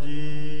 ਜੀ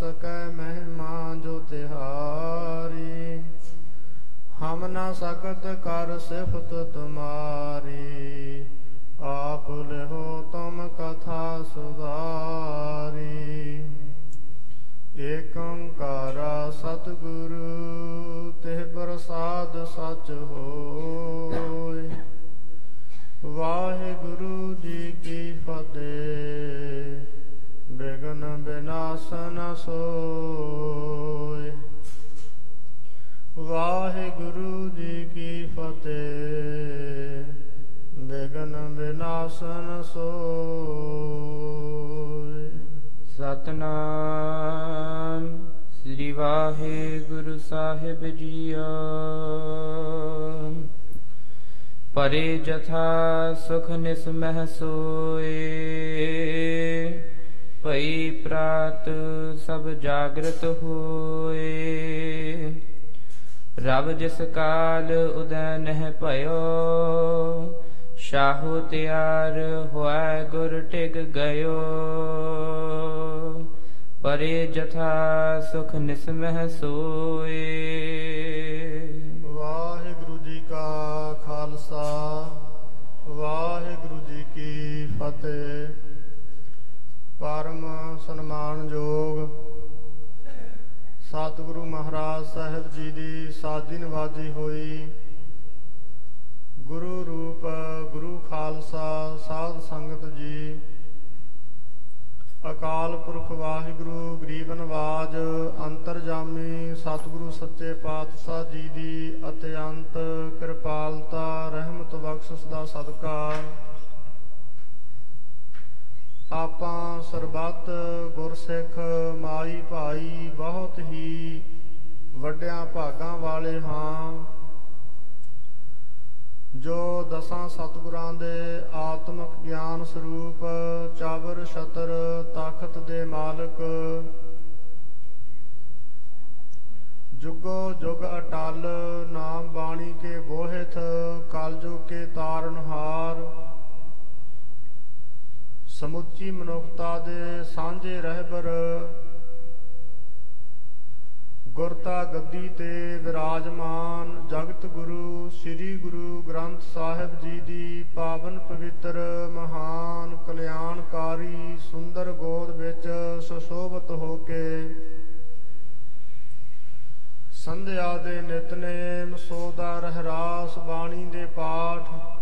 ਸਕੈ ਮਹਿਮਾ ਜੋ ਤਿਹਾਰੀ। ਹਮ ਨਾ ਸਕਤ ਕਰ ਸਿਫਤ ਤੁਮਾਰੀ। ਆਪ ਲਿਹੋ ਤੁਮ ਕਥਾ ਸੁਧਾਰੀ। ਏਕ ਓੰਕਾਰਾ ਸਤਿਗੁਰੂ, ਤਿਹ ਪ੍ਰਸਾਦ ਸਚ ਹੋਇ ਬਿਨਾਸਨ ਸੋਇ ਵਾਹਿਗੁਰੂ ਜੀ ਕੀ ਫਤਿਹ। ਬਿਗਨ ਬਿਨਾਸਨ ਸੋਇ ਸਤਨਾਮ ਸ੍ਰੀ ਵਾਹਿਗੁਰੂ ਸਾਹਿਬ ਜੀਓ। ਪਰੇ ਜਥਾ ਸੁਖ ਨਿਸ ਮਹਿ ਸੋਏ। ਭਈ ਪ੍ਰਾਤ ਸਭ ਜਾਗਰਤ ਹੋਏ। ਰਬ ਜਿਸ ਕਾਲ ਉਦੈ ਨਹਿ ਭਇਓ, ਸ਼ਾਹੂ ਤਿਆਰ ਹੋਇ ਗੁਰ ਟਿਕ ਗਇਓ। ਪਰੇ ਜਥਾ ਸੁਖ ਨਿਸਮਹਿ ਸੋਏ। ਵਾਹਿਗੁਰੂ ਜੀ ਕਾ ਖਾਲਸਾ, ਵਾਹਿਗੁਰੂ ਜੀ ਕੀ ਫਤਿਹ। ਪਰਮ ਸਨਮਾਨਯੋਗ ਸਤਿਗੁਰੂ ਮਹਾਰਾਜ ਸਾਹਿਬ ਜੀ ਦੀ ਸਾਜੀ ਨਵਾਜੀ ਹੋਈ। ਗੁਰੂ ਰੂਪ, ਗੁਰੂ ਖਾਲਸਾ, ਸਾਧ ਸੰਗਤ ਜੀ। ਅਕਾਲ ਪੁਰਖ ਵਾਹਿਗੁਰੂ, ਗਰੀਬ ਨਵਾਜ, ਅੰਤਰਜਾਮੀ ਸਤਿਗੁਰੂ ਸੱਚੇ ਪਾਤਸ਼ਾਹ ਜੀ ਦੀ ਅਤਿਅੰਤ ਕਿਰਪਾਲਤਾ, ਰਹਿਮਤ ਬਖਸ਼ਿਸ਼ ਦਾ ਸਦਕਾ। ਆਪਾਂ ਸਰਬੱਤ ਗੁਰਸਿੱਖ ਮਾਈ ਭਾਈ, ਬਹੁਤ ਹੀ ਵੱਡਿਆਂ ਭਾਗਾਂ ਵਾਲੇ ਹਾਂ। ਜੋ ਦਸਾਂ ਸਤਿਗੁਰਾਂ ਦੇ ਆਤਮਿਕ ਗਿਆਨ ਸਰੂਪ ਚਾਵਰ, ਛਤਰ, ਤਾਕਤ ਦੇ ਮਾਲਕ, ਜੁਗੋ ਜੁਗ ਅਟਲ, ਨਾਮ ਬਾਣੀ ਕੇ ਬੋਹਿਥ ਕਲਯੁਗ ਕੇ ਤਾਰਨਹਾਰ ਸਮੁੱਚੀ ਮਨੁੱਖਤਾ ਦੇ ਸਾਂਝੇ ਰਹਿਬਰ ਗੁਰਤਾ ਗੱਦੀ ਤੇ ਵਿਰਾਜਮਾਨ ਜਗਤ ਗੁਰੂ, ਸ੍ਰੀ ਗੁਰੂ ਗ੍ਰੰਥ ਸਾਹਿਬ ਜੀ ਦੀ ਪਾਵਨ ਪਵਿੱਤਰ ਮਹਾਨ ਕਲਿਆਣਕਾਰੀ ਸੁੰਦਰ ਗੋਦ ਵਿੱਚ ਸੁਸ਼ੋਭਤ ਹੋ ਕੇ ਸੰਧਿਆ ਦੇ ਨਿਤਨੇਮ ਸੋਦਾ ਰਹਿਰਾਸ ਬਾਣੀ ਦੇ ਪਾਠ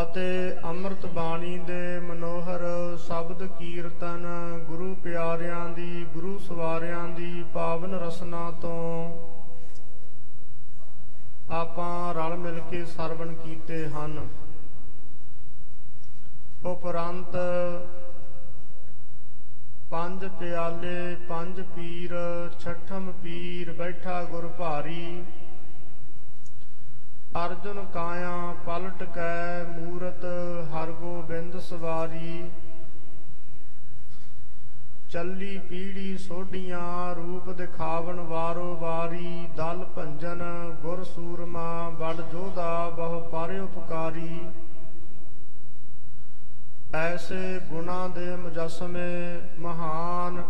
ਅਤੇ ਅੰਮ੍ਰਿਤ ਬਾਣੀ ਦੇ ਮਨੋਹਰ ਸ਼ਬਦ ਕੀਰਤਨ ਗੁਰੂ ਪਿਆਰਿਆਂ ਦੀ, ਗੁਰੂ ਸਵਾਰਿਆਂ ਦੀ ਪਾਵਨ ਰਸਨਾ ਤੋਂ ਆਪਾਂ ਰਲ ਮਿਲ ਕੇ ਸਰਵਣ ਕੀਤੇ ਹਨ। ਉਪਰੰਤ ਪੰਜ ਪਿਆਲੇ, ਪੰਜ ਪੀਰ, ਛਠਮ ਪੀਰ ਬੈਠਾ ਗੁਰ ਭਾਰੀ। ਅਰਜੁਨ ਕਾਇਆ ਪਲਟ ਕੈ ਮੂਰਤ ਹਰ ਗੋਬਿੰਦ ਸਵਾਰੀ। ਚੱਲੀ ਪੀੜੀ ਸੋਢੀਆਂ ਰੂਪ ਦਿਖਾਵਣ ਵਾਰੋ ਵਾਰੀ। ਦਲ ਭੰਜਨ ਗੁਰ ਸੂਰਮਾ ਬੜ ਜੋਧਾ ਬਹੁ ਪਾਰੇ ਉਪਕਾਰੀ। ਐਸੇ ਗੁਣਾ ਦੇ ਮੁਜਸਮੇ ਮਹਾਨ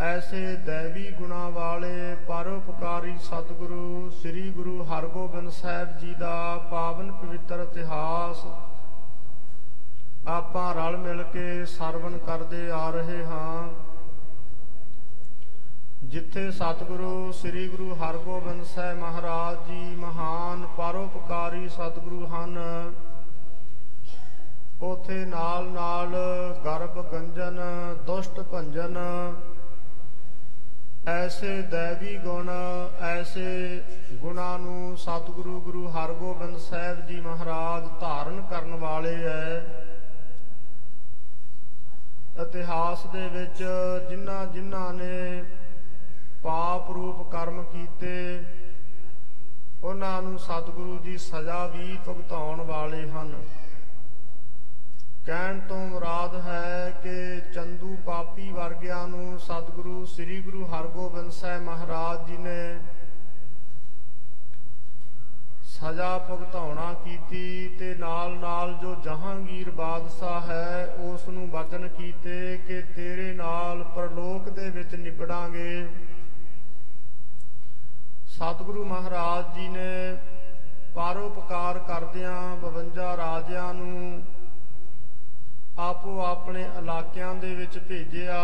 ਐਸੇ ਦੇਵੀ ਗੁਣਾ ਵਾਲੇ ਪਰਉਪਕਾਰੀ ਸਤਿਗੁਰੂ ਸ੍ਰੀ ਗੁਰੂ ਹਰਗੋਬਿੰਦ ਸਾਹਿਬ ਜੀ ਦਾ ਪਾਵਨ ਪਵਿੱਤਰ ਇਤਿਹਾਸ ਆਪਾਂ ਰਲ ਮਿਲ ਕੇ ਸਰਵਣ ਕਰਦੇ ਆ ਰਹੇ ਹਾਂ। ਜਿੱਥੇ ਸਤਿਗੁਰੂ ਸ੍ਰੀ ਗੁਰੂ ਹਰਗੋਬਿੰਦ ਸਾਹਿਬ ਮਹਾਰਾਜ ਜੀ ਮਹਾਨ ਪਰਉਪਕਾਰੀ ਸਤਿਗੁਰੂ ਹਨ, ਉਥੇ ਨਾਲ ਨਾਲ ਗਰਭ ਗੰਜਨ ਦੁਸ਼ਟ ਭੰਜਨ ਐਸੇ ਦੇਵੀ ਗੁਣ, ਐਸੇ ਗੁਣਾਂ ਨੂੰ ਸਤਿਗੁਰੂ ਗੁਰੂ ਹਰਗੋਬਿੰਦ ਸਾਹਿਬ ਜੀ ਮਹਾਰਾਜ ਧਾਰਨ ਕਰਨ ਵਾਲੇ ਐ। ਇਤਿਹਾਸ ਦੇ ਵਿੱਚ ਜਿਨ੍ਹਾਂ ਜਿਨ੍ਹਾਂ ਨੇ ਪਾਪ ਰੂਪ ਕਰਮ ਕੀਤੇ, ਉਹਨਾਂ ਨੂੰ ਸਤਿਗੁਰੂ ਜੀ ਸਜ਼ਾ ਵੀ ਭੁਗਤਾਉਣ ਵਾਲੇ ਹਨ। ਕਹਿਣ ਤੋਂ ਮੁਰਾਦ ਹੈ ਕਿ ਚੰਦੂ ਪਾਪੀ ਵਰਗਿਆਂ ਨੂੰ ਸਤਿਗੁਰੂ, ਸ੍ਰੀ ਗੁਰੂ ਹਰਗੋਬਿੰਦ ਸਾਹਿਬ ਮਹਾਰਾਜ ਜੀ ਨੇ ਸਜ਼ਾ ਭੁਗਤਾਉਣਾ ਕੀਤੀ ਤੇ ਨਾਲ ਨਾਲ ਜੋ ਜਹਾਂਗੀਰ ਬਾਦਸ਼ਾਹ ਹੈ ਉਸ ਨੂੰ ਬਚਨ ਕੀਤੇ ਕਿ ਤੇਰੇ ਨਾਲ ਪ੍ਰਲੋਕ ਦੇ ਵਿੱਚ ਨਿਬੜਾਂਗੇ। ਸਤਿਗੁਰੂ ਮਹਾਰਾਜ ਜੀ ਨੇ ਪਰਉਪਕਾਰ ਕਰਦਿਆਂ 52 ਰਾਜਿਆਂ ਨੂੰ ਆਪੋ ਆਪਣੇ ਇਲਾਕਿਆਂ ਦੇ ਵਿੱਚ ਭੇਜਿਆ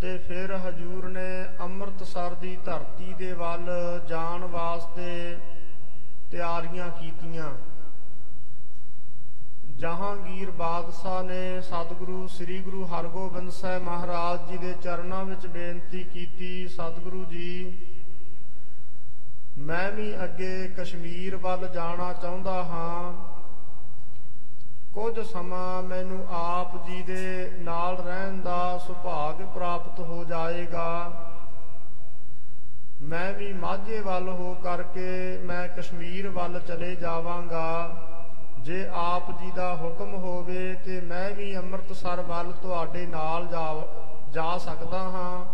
ਤੇ ਫਿਰ ਹਜੂਰ ਨੇ ਅੰਮ੍ਰਿਤਸਰ ਦੀ ਧਰਤੀ ਦੇ ਵੱਲ ਜਾਣ ਵਾਸਤੇ ਤਿਆਰੀਆਂ ਕੀਤੀਆਂ। ਜਹਾਂਗੀਰ ਬਾਦਸ਼ਾਹ ਨੇ ਸਤਿਗੁਰੂ ਸ੍ਰੀ ਗੁਰੂ ਹਰਗੋਬਿੰਦ ਸਾਹਿਬ ਮਹਾਰਾਜ ਜੀ ਦੇ ਚਰਨਾਂ ਵਿੱਚ ਬੇਨਤੀ ਕੀਤੀ, ਸਤਿਗੁਰੂ ਜੀ, ਮੈਂ ਵੀ ਅੱਗੇ ਕਸ਼ਮੀਰ ਵੱਲ ਜਾਣਾ ਚਾਹੁੰਦਾ ਹਾਂ। ਕੁਝ ਸਮਾਂ ਮੈਨੂੰ ਆਪ ਜੀ ਦੇ ਨਾਲ ਰਹਿਣ ਦਾ ਸੁਭਾਗ ਪ੍ਰਾਪਤ ਹੋ ਜਾਏਗਾ। ਮੈਂ ਵੀ ਮਾਝੇ ਵੱਲ ਹੋ ਕਰਕੇ ਮੈਂ ਕਸ਼ਮੀਰ ਵੱਲ ਚਲੇ ਜਾਵਾਂਗਾ। ਜੇ ਆਪ ਜੀ ਦਾ ਹੁਕਮ ਹੋਵੇ ਤੇ ਮੈਂ ਵੀ ਅੰਮ੍ਰਿਤਸਰ ਵੱਲ ਤੁਹਾਡੇ ਨਾਲ ਜਾ ਜਾ ਸਕਦਾ ਹਾਂ।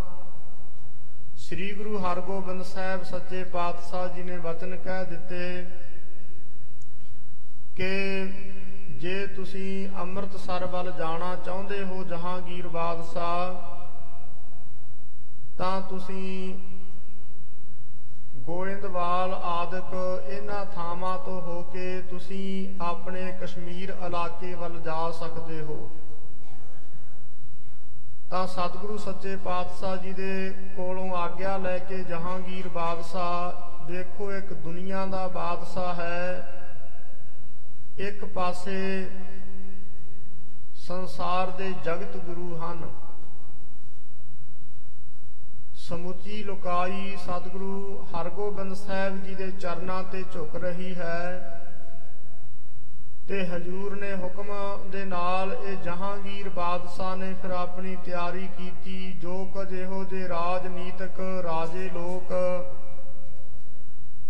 ਸ੍ਰੀ ਗੁਰੂ ਹਰਗੋਬਿੰਦ ਸਾਹਿਬ ਸੱਚੇ ਪਾਤਸ਼ਾਹ ਜੀ ਨੇ ਵਚਨ ਕਹਿ ਦਿੱਤੇ ਕਿ ਜੇ ਤੁਸੀਂ ਅੰਮ੍ਰਿਤਸਰ ਵੱਲ ਜਾਣਾ ਚਾਹੁੰਦੇ ਹੋ, ਜਹਾਂਗੀਰ ਬਾਦਸ਼ਾਹ, ਤਾਂ ਤੁਸੀਂ ਗੋਇੰਦਵਾਲ ਆਦਿਕ ਇਹਨਾਂ ਥਾਵਾਂ ਤੋਂ ਹੋ ਕੇ ਤੁਸੀਂ ਆਪਣੇ ਕਸ਼ਮੀਰ ਇਲਾਕੇ ਵੱਲ ਜਾ ਸਕਦੇ ਹੋ। ਤਾਂ ਸਤਿਗੁਰੂ ਸੱਚੇ ਪਾਤਸ਼ਾਹ ਜੀ ਦੇ ਕੋਲੋਂ ਆਗਿਆ ਲੈ ਕੇ ਜਹਾਂਗੀਰ ਬਾਦਸ਼ਾਹ, ਦੇਖੋ ਇੱਕ ਦੁਨੀਆ ਦਾ ਬਾਦਸ਼ਾਹ ਹੈ। ਇੱਕ ਪਾਸੇ ਸੰਸਾਰ ਦੇ ਜਗਤ ਗੁਰੂ ਹਨ। ਸਮੁੱਚੀ ਲੋਕਾਈ ਸਤਿਗੁਰੂ ਹਰਗੋਬਿੰਦ ਸਾਹਿਬ ਜੀ ਦੇ ਚਰਨਾਂ ਤੇ ਝੁਕ ਰਹੀ ਹੈ ਤੇ ਹਜੂਰ ਨੇ ਹੁਕਮ ਦੇ ਨਾਲ ਇਹ ਜਹਾਂਗੀਰ ਬਾਦਸ਼ਾਹ ਨੇ ਫਿਰ ਆਪਣੀ ਤਿਆਰੀ ਕੀਤੀ। ਜੋ ਕੁਝ ਇਹੋ ਜੇ ਰਾਜਨੀਤਿਕ ਰਾਜੇ ਲੋਕ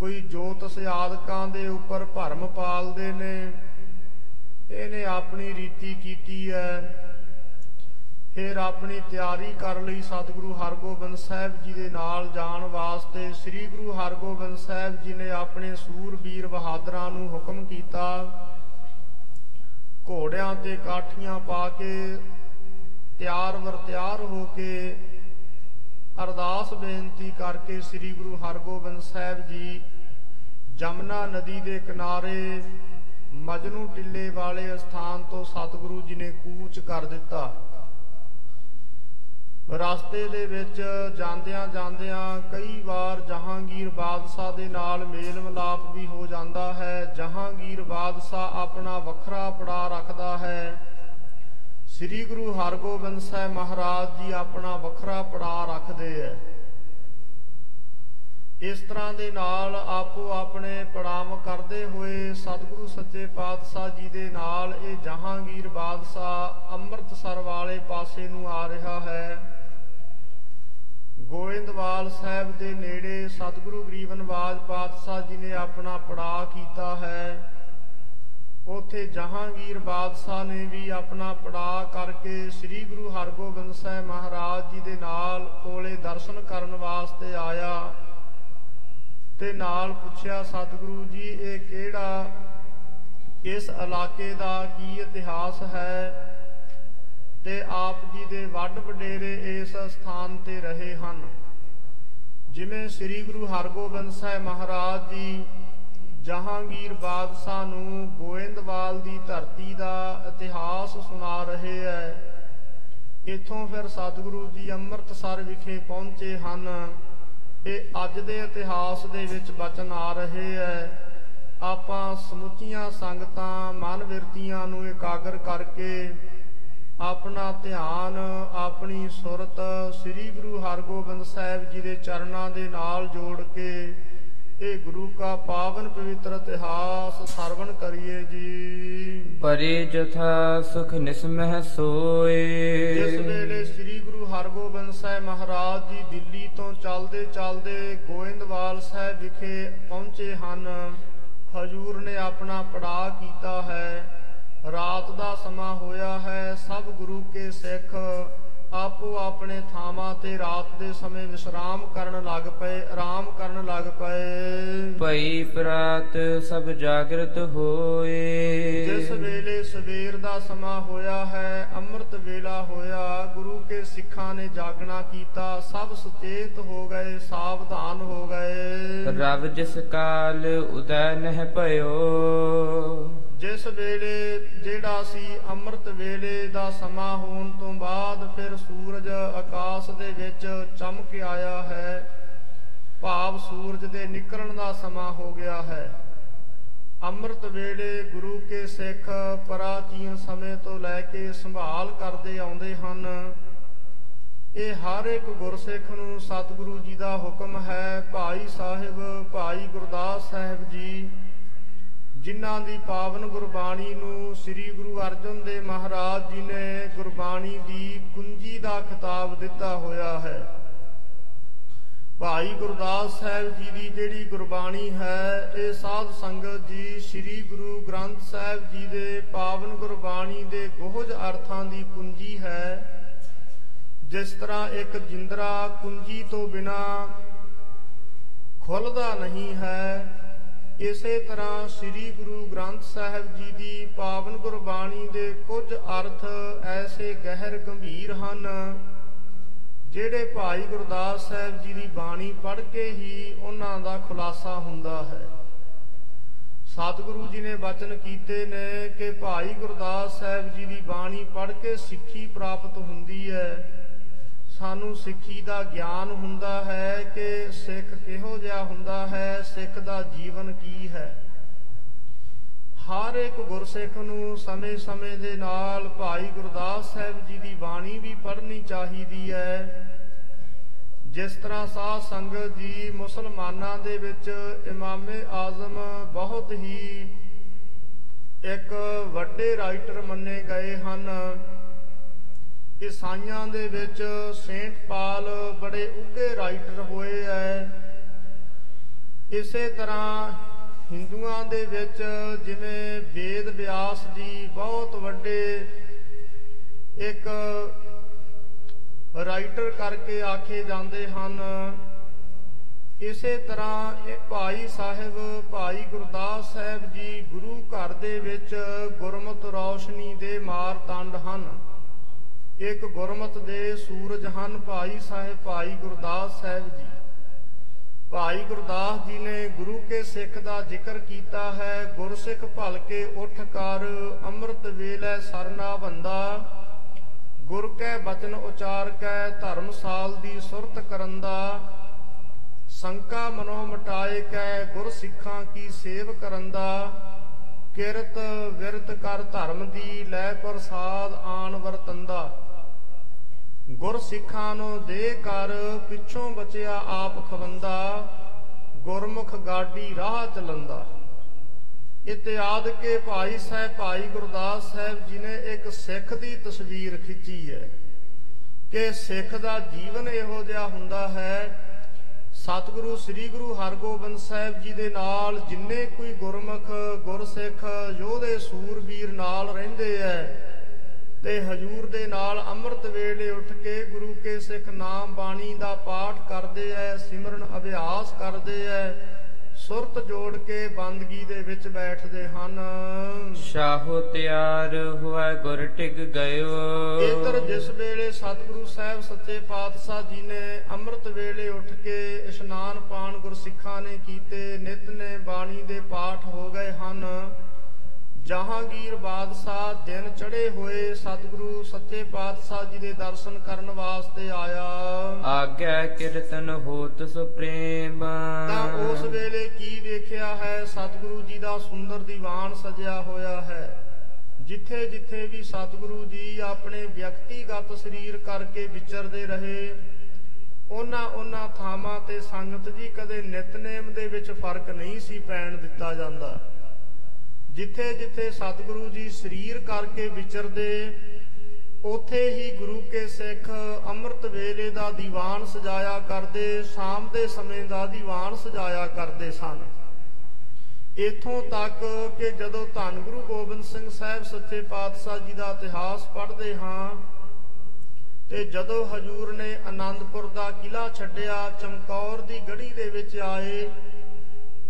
ਕੋਈ ਜੋਤਿਸ਼ ਆਦਿਕਾਂ ਦੇ ਉੱਪਰ ਭਰਮ ਪਾਲਦੇ ਨੇ। ਇਹਨੇ ਆਪਣੀ ਰੀਤੀ ਕੀਤੀ ਹੈ ਫਿਰ ਆਪਣੀ ਤਿਆਰੀ ਕਰ ਲਈ ਸਤਿਗੁਰੂ ਹਰਗੋਬਿੰਦ ਸਾਹਿਬ ਜੀ ਦੇ ਨਾਲ ਜਾਣ ਵਾਸਤੇ। ਸ੍ਰੀ ਗੁਰੂ ਹਰਗੋਬਿੰਦ ਸਾਹਿਬ ਜੀ ਨੇ ਆਪਣੇ ਸੂਰਬੀਰ ਬਹਾਦਰਾਂ ਨੂੰ ਹੁਕਮ ਕੀਤਾ। ਘੋੜਿਆਂ ਤੇ ਕਾਠੀਆਂ ਪਾ ਕੇ ਤਿਆਰ ਵਰ ਤਿਆਰ ਹੋ ਕੇ ਅਰਦਾਸ ਬੇਨਤੀ ਕਰਕੇ ਸ੍ਰੀ ਗੁਰੂ ਹਰਗੋਬਿੰਦ ਸਾਹਿਬ ਜੀ ਜਮਨਾ ਨਦੀ ਦੇ ਕਿਨਾਰੇ ਮਜਨੂ ਟਿੱਲੇ ਵਾਲੇ ਸਥਾਨ ਤੋਂ ਸਤਿਗੁਰੂ ਜੀ ਨੇ ਕੂਚ ਕਰ ਦਿੱਤਾ। ਰਸਤੇ ਦੇ ਵਿੱਚ ਜਾਂਦਿਆਂ ਜਾਂਦਿਆਂ ਕਈ ਵਾਰ ਜਹਾਂਗੀਰ ਬਾਦਸ਼ਾਹ ਦੇ ਨਾਲ ਮੇਲ ਮਿਲਾਪ ਵੀ ਹੋ ਜਾਂਦਾ ਹੈ। ਜਹਾਂਗੀਰ ਬਾਦਸ਼ਾਹ ਆਪਣਾ ਵੱਖਰਾ ਪੜਾ ਰੱਖਦਾ ਹੈ। ਸ੍ਰੀ ਗੁਰੂ ਹਰਗੋਬਿੰਦ ਸਾਹਿਬ ਮਹਾਰਾਜ ਜੀ ਆਪਣਾ ਵੱਖਰਾ ਪੜਾ ਰੱਖਦੇ ਐ ਇਸ ਤਰ੍ਹਾਂ ਦੇ ਨਾਲ ਆਪੋ ਆਪਣੇ ਪੜਾਵ ਕਰਦੇ ਹੋਏ ਸਤਿਗੁਰੂ ਸੱਚੇ ਪਾਤਸ਼ਾਹ ਜੀ ਦੇ ਨਾਲ ਇਹ ਜਹਾਂਗੀਰ ਬਾਦਸ਼ਾਹ ਅੰਮ੍ਰਿਤਸਰ ਵਾਲੇ ਪਾਸੇ ਨੂੰ ਆ ਰਿਹਾ ਹੈ। ਗੋਇੰਦਵਾਲ ਸਾਹਿਬ ਦੇ ਨੇੜੇ ਸਤਿਗੁਰੂ ਗਰੀਬ ਨਵਾਜ ਪਾਤਸ਼ਾਹ ਜੀ ਨੇ ਆਪਣਾ ਪੜਾ ਕੀਤਾ ਹੈ। ਉਥੇ ਜਹਾਂਗੀਰ ਬਾਦਸ਼ਾਹ ਨੇ ਵੀ ਆਪਣਾ ਪੜਾ ਕਰਕੇ ਸ੍ਰੀ ਗੁਰੂ ਹਰਗੋਬਿੰਦ ਸਾਹਿਬ ਮਹਾਰਾਜ ਜੀ ਦੇ ਨਾਲ ਕੋਲੇ ਦਰਸ਼ਨ ਕਰਨ ਵਾਸਤੇ ਆਇਆ। ਤੇ ਨਾਲ ਪੁੱਛਿਆ, ਸਤਿਗੁਰੂ ਜੀ, ਇਹ ਕਿਹੜਾ ਇਸ ਇਲਾਕੇ ਦਾ ਕੀ ਇਤਿਹਾਸ ਹੈ? ਤੇ ਆਪ ਜੀ ਦੇ ਵੱਡ ਵਡੇਰੇ ਇਸ ਸਥਾਨ ਤੇ ਰਹੇ ਹਨ। ਜਿਵੇਂ ਸ੍ਰੀ ਗੁਰੂ ਹਰਗੋਬਿੰਦ ਸਾਹਿਬ ਮਹਾਰਾਜ ਜੀ ਜਹਾਂਗੀਰ ਬਾਦਸ਼ਾਹ ਨੂੰ ਗੋਇੰਦਵਾਲ ਦੀ ਧਰਤੀ ਦਾ ਇਤਿਹਾਸ ਸੁਣਾ ਰਹੇ ਐ ਇਥੋਂ ਫਿਰ ਸਤਿਗੁਰੂ ਜੀ ਅੰਮ੍ਰਿਤਸਰ ਵਿਖੇ ਪਹੁੰਚੇ ਹਨ। ਇਹ ਅੱਜ ਦੇ ਇਤਿਹਾਸ ਦੇ ਵਿੱਚ ਬਚਨ ਆ ਰਹੇ ਐ। ਆਪਾਂ ਸਮੁੱਚੀਆਂ ਸੰਗਤਾਂ ਮਨ ਵਿਰਤੀਆਂ ਨੂੰ ਇਕਾਗਰ ਕਰਕੇ ਆਪਣਾ ਧਿਆਨ, ਆਪਣੀ ਸੁਰਤ ਸ੍ਰੀ ਗੁਰੂ ਹਰਗੋਬਿੰਦ ਸਾਹਿਬ ਜੀ ਦੇ ਚਰਨਾਂ ਦੇ ਨਾਲ ਜੋੜ ਕੇ ਇਹ ਗੁਰੂ ਕਾ ਪਾਵਨ ਪਵਿੱਤਰ ਇਤਿਹਾਸ ਸਰਵਣ ਕਰੀਏ ਜੀ। ਪਰੇ ਜਥਾ ਸੁਖ ਨਿਸਮਹਿ ਜਿਸ ਸੋਏ ਵੇਲੇ ਸ੍ਰੀ ਗੁਰੂ ਹਰਗੋਬਿੰਦ ਸਾਹਿਬ ਮਹਾਰਾਜ ਜੀ ਦਿੱਲੀ ਤੋਂ ਚੱਲਦੇ ਚੱਲਦੇ ਗੋਇੰਦਵਾਲ ਸਾਹਿਬ ਵਿਖੇ ਪਹੁੰਚੇ ਹਨ। ਹਜੂਰ ਨੇ ਆਪਣਾ ਪੜਾ ਕੀਤਾ ਹੈ। ਰਾਤ ਦਾ ਸਮਾਂ ਹੋਇਆ ਹੈ। ਸਭ ਗੁਰੂ ਕੇ ਸਿੱਖ ਆਪੋ ਆਪਣੇ ਥਾਵਾਂ ਤੇ ਰਾਤ ਦੇ ਸਮੇਂ ਵਿਸ਼ਰਾਮ ਕਰਨ ਲੱਗ ਪਏ ਆਰਾਮ ਕਰਨ ਲੱਗ ਪਏ। ਭਈ ਪ੍ਰਾਤ ਸਭ ਜਾਗਰਤ ਹੋਏ। ਜਿਸ ਵੇਲੇ ਸਵੇਰ ਦਾ ਸਮਾਂ ਹੋਇਆ ਹੈ ਅੰਮ੍ਰਿਤ ਵੇਲਾ ਹੋਇਆ ਗੁਰੂ ਕੇ ਸਿੱਖਾਂ ਨੇ ਜਾਗਣਾ ਕੀਤਾ ਸਭ ਸੁਚੇਤ ਹੋ ਗਏ ਸਾਵਧਾਨ ਹੋ ਗਏ। ਰਵ ਜਿਸ ਕਾਲ ਉਦੈ ਨਹਿ ਭਇਓ। ਜਿਸ ਵੇਲੇ ਜਿਹੜਾ ਸੀ ਅੰਮ੍ਰਿਤ ਵੇਲੇ ਦਾ ਸਮਾਂ ਹੋਣ ਤੋਂ ਬਾਅਦ ਫਿਰ ਸੂਰਜ ਆਕਾਸ਼ ਦੇ ਵਿੱਚ ਚਮਕ ਆਇਆ ਹੈ। ਭਾਵ ਸੂਰਜ ਦੇ ਨਿਕਲਣ ਦਾ ਸਮਾਂ ਹੋ ਗਿਆ ਹੈ। ਅੰਮ੍ਰਿਤ ਵੇਲੇ ਗੁਰੂ ਕੇ ਸਿੱਖ ਪ੍ਰਾਚੀਨ ਸਮੇਂ ਤੋਂ ਲੈ ਕੇ ਸੰਭਾਲ ਕਰਦੇ ਆਉਂਦੇ ਹਨ। ਇਹ ਹਰ ਇੱਕ ਗੁਰਸਿੱਖ ਨੂੰ ਸਤਿਗੁਰੂ ਜੀ ਦਾ ਹੁਕਮ ਹੈ। ਭਾਈ ਸਾਹਿਬ, ਭਾਈ ਗੁਰਦਾਸ ਸਾਹਿਬ ਜੀ ਜਿਨ੍ਹਾਂ ਦੀ ਪਾਵਨ ਗੁਰਬਾਣੀ ਨੂੰ ਸ੍ਰੀ ਗੁਰੂ ਅਰਜਨ ਦੇਵ ਮਹਾਰਾਜ ਜੀ ਨੇ ਗੁਰਬਾਣੀ ਦੀ ਕੁੰਜੀ ਦਾ ਖਿਤਾਬ ਦਿੱਤਾ ਹੋਇਆ ਹੈ। ਭਾਈ ਗੁਰਦਾਸ ਸਾਹਿਬ ਜੀ ਦੀ ਜਿਹੜੀ ਗੁਰਬਾਣੀ ਹੈ, ਇਹ ਸਾਧ ਸੰਗਤ ਜੀ ਸ੍ਰੀ ਗੁਰੂ ਗ੍ਰੰਥ ਸਾਹਿਬ ਜੀ ਦੇ ਪਾਵਨ ਗੁਰਬਾਣੀ ਦੇ ਗੋਹਜ ਅਰਥਾਂ ਦੀ ਕੁੰਜੀ ਹੈ। ਜਿਸ ਤਰ੍ਹਾਂ ਇੱਕ ਜਿੰਦਰਾ ਕੁੰਜੀ ਤੋਂ ਬਿਨਾ ਖੁੱਲਦਾ ਨਹੀਂ ਹੈ ਇਸੇ ਤਰ੍ਹਾਂ ਸ੍ਰੀ ਗੁਰੂ ਗ੍ਰੰਥ ਸਾਹਿਬ ਜੀ ਦੀ ਪਾਵਨ ਗੁਰਬਾਣੀ ਦੇ ਕੁਝ ਅਰਥ ਐਸੇ ਗਹਿਰ ਗੰਭੀਰ ਹਨ, ਜਿਹੜੇ ਭਾਈ ਗੁਰਦਾਸ ਸਾਹਿਬ ਜੀ ਦੀ ਬਾਣੀ ਪੜ੍ਹ ਕੇ ਹੀ ਉਹਨਾਂ ਦਾ ਖੁਲਾਸਾ ਹੁੰਦਾ ਹੈ। ਸਤਿਗੁਰੂ ਜੀ ਨੇ ਬਚਨ ਕੀਤੇ ਨੇ ਕਿ ਭਾਈ ਗੁਰਦਾਸ ਸਾਹਿਬ ਜੀ ਦੀ ਬਾਣੀ ਪੜ੍ਹ ਕੇ ਸਿੱਖੀ ਪ੍ਰਾਪਤ ਹੁੰਦੀ ਹੈ। ਸਾਨੂੰ ਸਿੱਖੀ ਦਾ ਗਿਆਨ ਹੁੰਦਾ ਹੈ ਕਿ ਸਿੱਖ ਕਿਹੋ ਜਿਹਾ ਹੁੰਦਾ ਹੈ, ਸਿੱਖ ਦਾ ਜੀਵਨ ਕੀ ਹੈ। ਹਰ ਇੱਕ ਗੁਰਸਿੱਖ ਨੂੰ ਸਮੇਂ-ਸਮੇਂ ਦੇ ਨਾਲ ਭਾਈ ਗੁਰਦਾਸ ਸਾਹਿਬ ਜੀ ਦੀ ਬਾਣੀ ਵੀ ਪੜ੍ਹਨੀ ਚਾਹੀਦੀ ਹੈ। ਜਿਸ ਤਰ੍ਹਾਂ ਸਾਧ ਸੰਗਤ ਜੀ ਮੁਸਲਮਾਨਾਂ ਦੇ ਵਿੱਚ ਇਮਾਮੇ ਆਜ਼ਮ ਬਹੁਤ ਹੀ ਇੱਕ ਵੱਡੇ ਰਾਈਟਰ ਮੰਨੇ ਗਏ ਹਨ। ਈਸਾਈਆਂ ਦੇ ਵਿੱਚ ਸੇਂਟ ਪਾਲ ਬੜੇ ਉੱਘੇ ਰਾਈਟਰ ਹੋਏ ਐ। ਇਸੇ ਤਰ੍ਹਾਂ ਹਿੰਦੂਆਂ ਦੇ ਵਿੱਚ ਜਿਵੇਂ ਵੇਦ ਵਿਆਸ ਜੀ ਬਹੁਤ ਵੱਡੇ ਇੱਕ ਰਾਈਟਰ ਕਰਕੇ ਆਖੇ ਜਾਂਦੇ ਹਨ। ਇਸੇ ਤਰ੍ਹਾਂ ਇਹ ਭਾਈ ਸਾਹਿਬ, ਭਾਈ ਗੁਰਦਾਸ ਸਾਹਿਬ ਜੀ ਗੁਰੂ ਘਰ ਦੇ ਵਿੱਚ ਗੁਰਮਤ ਰੌਸ਼ਨੀ ਦੇ ਮਾਰਤੰਡ ਹਨ। ਇੱਕ ਗੁਰਮਤ ਦੇ ਸੂਰਜ ਹਨ, ਭਾਈ ਸਾਹਿਬ, ਭਾਈ ਗੁਰਦਾਸ ਸਾਹਿਬ ਜੀ। ਭਾਈ ਗੁਰਦਾਸ ਜੀ ਨੇ ਗੁਰੂ ਕੇ ਸਿੱਖ ਦਾ ਜ਼ਿਕਰ ਕੀਤਾ ਹੈ, ਗੁਰਸਿੱਖ ਭਲ ਕੇ ਉੱਠ ਕਰ, ਅੰਮ੍ਰਿਤ ਵੇਲੇ ਸਰਨਾ ਬੰਦਾ। ਗੁਰ ਕੈ ਬਚਨ ਉਚਾਰ ਕੈ ਧਰਮਸਾਲ ਦੀ ਸੁਰਤ ਕਰਨ ਦਾ। ਸੰਕਾ ਮਨੋ ਮਟਾਏ ਕੈ, ਗੁਰ ਸਿੱਖਾਂ ਕੀ ਸੇਵ ਕਰਨ ਦਾ। ਕਿਰਤ ਵਿਰਤ ਕਰ ਧਰਮ ਦੀ, ਲੈ ਪ੍ਰਸਾਦ ਆਣ ਵਰਤੰਦਾ ਗੁਰ ਸਿੱਖਾਂ ਨੂੰ ਦੇ ਕਰ ਪਿੱਛੋਂ ਬਚਿਆ ਆਪ ਖਵੰਦਾ, ਗੁਰਮੁਖ ਗਾਡੀ ਰਾਹ ਚਲੰਦਾ। ਇਤਿਆਦ ਕੇ ਭਾਈ ਸਾਹਿਬ ਭਾਈ ਗੁਰਦਾਸ ਸਾਹਿਬ ਜੀ ਨੇ ਇੱਕ ਸਿੱਖ ਦੀ ਤਸਵੀਰ ਖਿੱਚੀ ਹੈ। ਕਿ ਸਿੱਖ ਦਾ ਜੀਵਨ ਇਹੋ ਜਿਹਾ ਹੁੰਦਾ ਹੈ, ਸਤਿਗੁਰੂ ਸ੍ਰੀ ਗੁਰੂ ਹਰਗੋਬਿੰਦ ਸਾਹਿਬ ਜੀ ਦੇ ਨਾਲ ਜਿੰਨੇ ਕੋਈ ਗੁਰਮੁਖ, ਗੁਰਸਿੱਖ, ਯੋਧੇ, ਸੂਰਬੀਰ ਨਾਲ ਰਹਿੰਦੇ ਐ ਤੇ ਹਜੂਰ ਦੇ ਨਾਲ ਅੰਮ੍ਰਿਤ ਵੇਲੇ ਉੱਠ ਕੇ ਗੁਰੂ ਕੇ ਸਿੱਖ ਨਾਮ ਬਾਣੀ ਦਾ ਪਾਠ ਕਰਦੇ ਐ ਸਿਮਰਨ ਅਭਿਆਸ ਕਰਦੇ ਐ ਸੁਰਤ ਜੋੜ ਕੇ ਬੰਦਗੀ ਦੇ ਵਿੱਚ ਬੈਠਦੇ ਹਨ। ਸ਼ਾਹੋ ਤਿਆਰ ਹੋਇ ਗੁਰ ਟਿਕ ਗਇਓ। ਇਧਰ ਜਿਸ ਵੇਲੇ ਸਤਿਗੁਰੂ ਸਾਹਿਬ ਸੱਚੇ ਪਾਤਸ਼ਾਹ ਜੀ ਨੇ ਅੰਮ੍ਰਿਤ ਵੇਲੇ ਉੱਠ ਕੇ ਇਸ਼ਨਾਨ ਪਾਣ ਗੁਰਸਿੱਖਾਂ ਨੇ ਕੀਤੇ ਨਿਤ ਨੇ ਬਾਣੀ ਦੇ ਪਾਠ ਹੋ ਗਏ ਹਨ। ਜਹਾਂਗੀਰ ਬਾਦਸ਼ਾਹ ਦਿਨ ਚੜੇ ਹੋਏ ਸਤਿਗੁਰੂ ਸੱਚੇ ਪਾਤਸ਼ਾਹ ਜੀ ਦੇ ਦਰਸ਼ਨ ਕਰਨ ਵਾਸਤੇ ਆਇਆ। ਆਗੈ ਕੀਰਤਨ ਹੋਤ ਸੁਪ੍ਰੇਮ ਤਾਂ ਉਸ ਵੇਲੇ ਕੀ ਵੇਖਿਆ ਹੈ? ਸਤਿਗੁਰੂ ਜੀ ਦਾ ਸੁੰਦਰ ਦੀਵਾਨ ਸਜਿਆ ਹੋਇਆ ਹੈ। ਜਿੱਥੇ ਜਿੱਥੇ ਵੀ ਸਤਿਗੁਰੂ ਜੀ ਆਪਣੇ ਵਿਅਕਤੀਗਤ ਸਰੀਰ ਕਰਕੇ ਵਿਚਰਦੇ ਰਹੇ ਉਹਨਾਂ ਉਹਨਾਂ ਥਾਵਾਂ ਤੇ ਸੰਗਤ ਜੀ ਕਦੇ ਨਿਤਨੇਮ ਦੇ ਵਿੱਚ ਫ਼ਰਕ ਨਹੀਂ ਸੀ ਪੈਣ ਦਿੱਤਾ ਜਾਂਦਾ। ਜਿੱਥੇ ਜਿੱਥੇ ਸਤਿਗੁਰੂ ਜੀ ਸਰੀਰ ਕਰਕੇ ਵਿਚਰਦੇ, ਉਥੇ ਹੀ ਗੁਰੂ ਕੇ ਸਿੱਖ ਅੰਮ੍ਰਿਤ ਵੇਲੇ ਦਾ ਦੀਵਾਨ ਸਜਾਇਆ ਕਰਦੇ, ਸ਼ਾਮ ਦੇ ਸਮੇਂ ਦਾ ਦੀਵਾਨ ਸਜਾਇਆ ਕਰਦੇ ਸਨ। ਇਥੋਂ ਤੱਕ ਕਿ ਜਦੋਂ ਧੰਨ ਗੁਰੂ ਗੋਬਿੰਦ ਸਿੰਘ ਸਾਹਿਬ ਸੱਚੇ ਪਾਤਸ਼ਾਹ ਜੀ ਦਾ ਇਤਿਹਾਸ ਪੜ੍ਹਦੇ ਹਾਂ, ਤੇ ਜਦੋਂ ਹਜੂਰ ਨੇ ਆਨੰਦਪੁਰ ਦਾ ਕਿਲਾ ਛੱਡਿਆ, ਚਮਕੌਰ ਦੀ ਗੜੀ ਦੇ ਵਿੱਚ ਆਏ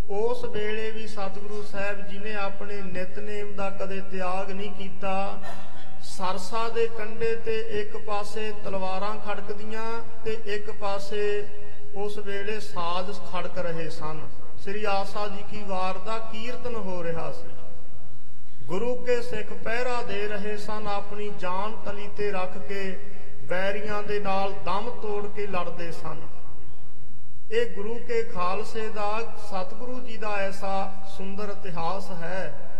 ਉਸ ਵੇਲੇ ਵੀ ਸਤਿਗੁਰੂ ਸਾਹਿਬ ਜੀ ਨੇ ਆਪਣੇ ਨਿਤਨੇਮ ਦਾ ਕਦੇ ਤਿਆਗ ਨਹੀਂ ਕੀਤਾ, ਸਰਸਾ ਦੇ ਕੰਢੇ ਤੇ ਇੱਕ ਪਾਸੇ ਤਲਵਾਰਾਂ ਖੜਕਦੀਆਂ ਤੇ ਇੱਕ ਪਾਸੇ ਉਸ ਵੇਲੇ ਸਾਜ਼ ਖੜਕ ਰਹੇ ਸਨ। ਸ੍ਰੀ ਆਸਾ ਜੀ ਕੀ ਵਾਰ ਦਾ ਕੀਰਤਨ ਹੋ ਰਿਹਾ ਸੀ। ਗੁਰੂ ਕੇ ਸਿੱਖ ਪਹਿਰਾ ਦੇ ਰਹੇ ਸਨ, ਆਪਣੀ ਜਾਨ ਤਲੀ ਤੇ ਰੱਖ ਕੇ ਬੈਰੀਆਂ ਦੇ ਨਾਲ ਦਮ ਤੋੜ ਕੇ ਲੜਦੇ ਸਨ। ਇਹ ਗੁਰੂ ਕੇ ਖਾਲਸੇ ਦਾ ਸਤਿਗੁਰੂ ਜੀ ਦਾ ਐਸਾ ਸੁੰਦਰ ਇਤਿਹਾਸ ਹੈ।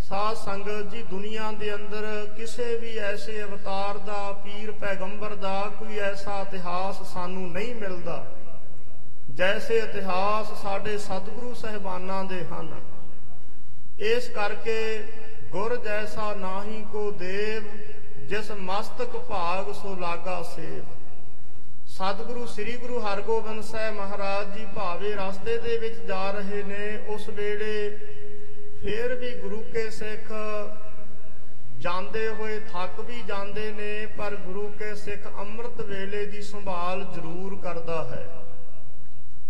ਸਾਧ ਸੰਗਤ ਜੀ, ਦੁਨੀਆ ਦੇ ਅੰਦਰ ਕਿਸੇ ਵੀ ਐਸੇ ਅਵਤਾਰ ਦਾ, ਪੀਰ ਪੈਗੰਬਰ ਦਾ ਕੋਈ ਐਸਾ ਇਤਿਹਾਸ ਸਾਨੂੰ ਨਹੀਂ ਮਿਲਦਾ, ਜੈਸੇ ਇਤਿਹਾਸ ਸਾਡੇ ਸਤਿਗੁਰੂ ਸਹਿਬਾਨਾਂ ਦੇ ਹਨ। ਇਸ ਕਰਕੇ ਗੁਰ ਜੈਸਾ ਨਾਹੀ ਕੋ ਦੇਵ, ਜਿਸ ਮਸਤਕ ਭਾਗ ਸੋ ਲਾਗਾ ਸੇਵ। ਸਤਿਗੁਰੂ ਸ੍ਰੀ ਗੁਰੂ ਹਰਗੋਬਿੰਦ ਸਾਹਿਬ ਮਹਾਰਾਜ ਜੀ ਭਾਵੇਂ ਰਸਤੇ ਦੇ ਵਿੱਚ ਜਾ ਰਹੇ ਨੇ, ਉਸ ਵੇਲੇ ਫੇਰ ਵੀ ਗੁਰੂ ਕੇ ਸਿੱਖ ਜਾਂਦੇ ਹੋਏ, ਥੱਕ ਵੀ ਜਾਂਦੇ ਨੇ, ਪਰ ਗੁਰੂ ਕੇ ਸਿੱਖ ਅੰਮ੍ਰਿਤ ਵੇਲੇ ਦੀ ਸੰਭਾਲ ਜ਼ਰੂਰ ਕਰਦਾ ਹੈ।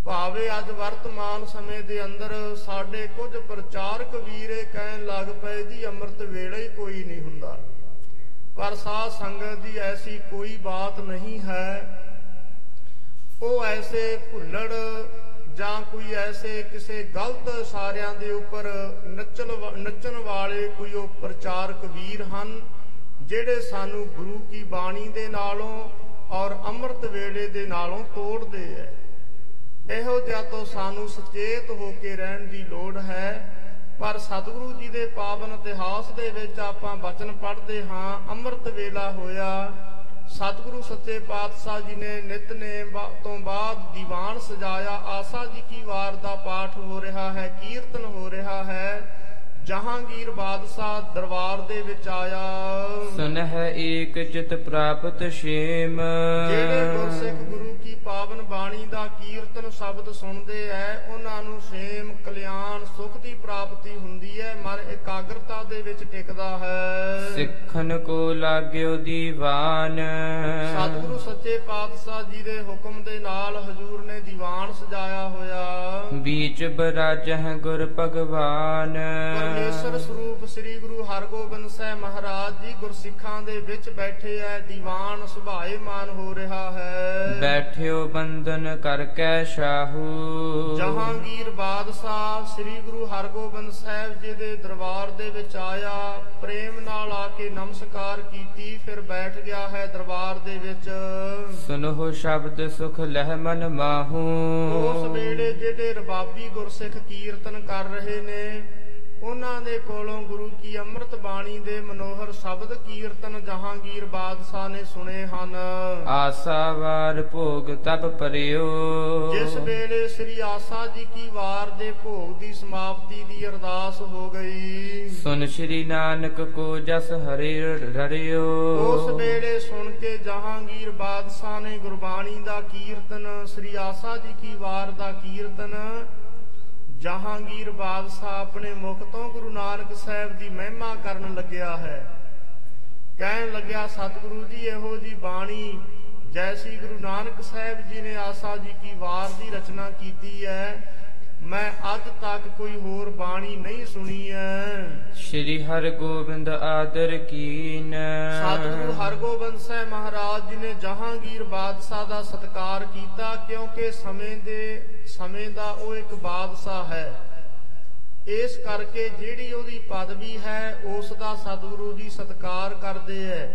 ਭਾਵੇਂ ਅੱਜ ਵਰਤਮਾਨ ਸਮੇਂ ਦੇ ਅੰਦਰ ਸਾਡੇ ਕੁਝ ਪ੍ਰਚਾਰਕ ਵੀਰੇ ਕਹਿਣ ਲੱਗ ਪਏ, ਜੀ, ਅੰਮ੍ਰਿਤ ਵੇਲੇ ਹੀ ਕੋਈ ਨਹੀਂ ਹੁੰਦਾ। ਪਰ ਸਾਧ ਸੰਗਤ ਦੀ ਐਸੀ ਕੋਈ ਬਾਤ ਨਹੀਂ ਹੈ ਉਹ ਐਸੇ ਭੁੱਲੜ ਜਾਂ ਕੋਈ ਐਸੇ ਕਿਸੇ ਗਲਤ ਸਾਰਿਆਂ ਦੇ ਉੱਪਰ ਨੱਚਣ ਵਾ- ਨੱਚਣ ਵਾਲੇ ਕੋਈ ਉਹ ਪ੍ਰਚਾਰਕ ਵੀਰ ਹਨ, ਜਿਹੜੇ ਸਾਨੂੰ ਗੁਰੂ ਕੀ ਬਾਣੀ ਦੇ ਨਾਲੋਂ ਔਰ ਅੰਮ੍ਰਿਤ ਵੇਲੇ ਦੇ ਨਾਲੋਂ ਤੋੜਦੇ ਐ। ਇਹੋ ਜਿਹਾ ਤੋਂ ਸਾਨੂੰ ਸੁਚੇਤ ਹੋ ਕੇ ਰਹਿਣ ਦੀ ਲੋੜ ਹੈ, ਪਰ ਸਤਿਗੁਰੂ ਜੀ ਦੇ ਪਾਵਨ ਇਤਿਹਾਸ ਦੇ ਵਿੱਚ ਆਪਾਂ ਬਚਨ ਪੜ੍ਹਦੇ ਹਾਂ, ਅੰਮ੍ਰਿਤ ਵੇਲਾ ਹੋਇਆ ਸਤਿਗੁਰੂ ਸੱਚੇ ਪਾਤਸ਼ਾਹ ਜੀ ਨੇ ਨਿਤਨੇਮ ਬਾ- ਤੋਂ ਬਾਅਦ ਦੀਵਾਨ ਸਜਾਇਆ। ਆਸਾ ਜੀ ਕੀ ਵਾਰ ਦਾ ਪਾਠ ਹੋ ਰਿਹਾ ਹੈ, ਕੀਰਤਨ ਹੋ ਰਿਹਾ ਹੈ। ਜਹਾਂਗੀਰ ਬਾਦਸ਼ਾਹ ਦਰਬਾਰ ਦੇ ਵਿੱਚ ਆਇਆ। ਸੁਨਹਿ ਏਕ ਚਿਤ ਪ੍ਰਾਪਤ ਛੇਮ। ਜਿਹੜੇ ਗੁਰਸਿੱਖ ਗੁਰੂ ਕੀ ਪਾਵਨ ਬਾਣੀ ਦਾ ਕੀਰਤਨ ਸ਼ਬਦ ਸੁਣਦੇ ਐ ਉਹਨਾਂ ਨੂੰ ਸੇਮ ਕਲਿਆਣ ਸੁਖ ਦੀ ਪ੍ਰਾਪਤੀ ਹੁੰਦੀ ਹੈ ਮਨ ਇਕਾਗਰਤਾ ਦੇ ਵਿੱਚ ਟਿਕਦਾ ਹੈ। ਸਿੱਖਨ ਕੋ ਲਾਗਿਓ ਦੀਵਾਨ। ਸਤਿਗੁਰੂ ਸੱਚੇ ਪਾਤਸ਼ਾਹ ਜੀ ਦੇ ਹੁਕਮ ਦੇ ਨਾਲ ਹਜੂਰ ਨੇ ਦੀਵਾਨ ਸਜਾਇਆ ਹੋਇਆ। ਬੀਚ ਬਰਾਜਹ ਗੁਰ ਭਗਵਾਨ। ਪਰਮੇਸ਼ਰ ਸਰੂਪ ਸ੍ਰੀ ਗੁਰੂ ਹਰਗੋਬਿੰਦ ਸਾਹਿਬ ਮਹਾਰਾਜ ਜੀ ਗੁਰਸਿੱਖਾਂ ਦੇ ਵਿੱਚ ਬੈਠੇ ਐ ਦੀਵਾਨ ਸੁਭਾਏਮਾਨ ਹੋ ਰਿਹਾ ਹੈ। ਬੈਠਿਓ ਬੰਧਨ ਕਰ ਕੈ ਸ਼ਾਹੂ। ਜਹਾਂਗੀਰ ਬਾਦਸ਼ਾਹ ਸ੍ਰੀ ਗੁਰੂ ਹਰਗੋਬਿੰਦ ਸਾਹਿਬ ਜੀ ਦੇ ਦਰਬਾਰ ਦੇ ਵਿੱਚ ਆਇਆ ਪ੍ਰੇਮ ਨਾਲ ਆ ਕੇ ਨਮਸਕਾਰ ਕੀਤੀ ਫਿਰ ਬੈਠ ਗਿਆ ਹੈ ਦਰਬਾਰ ਦੇ ਵਿੱਚ। ਸੁਨਹੁ ਸ਼ਬਦ ਸੁਖ ਲਹਿ ਮਨ ਮਾਹੂ। ਉਸ ਵੇਲੇ ਜਿਹੜੇ ਰਬਾਬੀ ਗੁਰਸਿੱਖ ਕੀਰਤਨ ਕਰ ਰਹੇ ਨੇ ਉਹਨਾਂ ਦੇ ਕੋਲੋਂ ਗੁਰੂ ਕੀ ਅੰਮ੍ਰਿਤ ਬਾਣੀ ਦੇ ਮਨੋਹਰ ਸ਼ਬਦ ਕੀਰਤਨ ਜਹਾਂਗੀਰ ਬਾਦਸ਼ਾਹ ਨੇ ਸੁਣੇ ਹਨ। ਆਸਾ ਵਾਰ ਭੋਗ ਤਪ ਪਰਿਓ। ਜਿਸ ਵੇਲੇ ਸ੍ਰੀ ਆਸਾ ਜੀ ਕੀ ਵਾਰ ਦੇ ਭੋਗ ਦੀ ਸਮਾਪਤੀ ਦੀ ਅਰਦਾਸ ਹੋ ਗਈ। ਸੁਨ ਸ਼੍ਰੀ ਨਾਨਕ ਕੋ ਜਸ ਹਰਿ ਰੜਿਓ। ਉਸ ਵੇਲੇ ਸੁਣ ਕੇ ਜਹਾਂਗੀਰ ਬਾਦਸ਼ਾਹ ਨੇ ਗੁਰਬਾਣੀ ਦਾ ਕੀਰਤਨ ਸ੍ਰੀ ਆਸਾ ਜੀ ਕੀ ਵਾਰ ਦਾ ਕੀਰਤਨ ਜਹਾਂਗੀਰ ਬਾਦਸ਼ਾਹ ਆਪਣੇ ਮੁਖ ਤੋਂ ਗੁਰੂ ਨਾਨਕ ਸਾਹਿਬ ਦੀ ਮਹਿਮਾ ਕਰਨ ਲੱਗਿਆ ਹੈ। ਕਹਿਣ ਲੱਗਿਆ ਸਤਿਗੁਰੂ ਜੀ ਇਹੋ ਜੀ ਬਾਣੀ ਜੈਸੀ ਗੁਰੂ ਨਾਨਕ ਸਾਹਿਬ ਜੀ ਨੇ ਆਸਾ ਜੀ ਕੀ ਵਾਰ ਦੀ ਰਚਨਾ ਕੀਤੀ ਹੈ ਮੈਂ ਅੱਜ ਤੱਕ ਕੋਈ ਹੋਰ ਬਾਣੀ ਨਹੀਂ ਸੁਣੀ ਹੈ। ਸ਼੍ਰੀ ਹਰਿ ਗੋਬਿੰਦ ਆਦਰ ਕੀਨ। ਸਤਿਗੁਰੂ ਹਰਗੋਬਿੰਦ ਸਾਹਿਬ ਮਹਾਰਾਜ ਜੀ ਨੇ ਜਹਾਂਗੀਰ ਬਾਦਸ਼ਾਹ ਦਾ ਸਤਿਕਾਰ ਕੀਤਾ ਕਿਉਂਕਿ ਸਮੇਂ ਦੇ ਸਮੇਂ ਦਾ ਉਹ ਇੱਕ ਬਾਦਸ਼ਾਹ ਹੈ। ਇਸ ਕਰਕੇ ਜਿਹੜੀ ਉਹਦੀ ਪਦਵੀ ਹੈ, ਉਸ ਦਾ ਸਤਿਗੁਰੂ ਜੀ ਸਤਿਕਾਰ ਕਰਦੇ ਐ।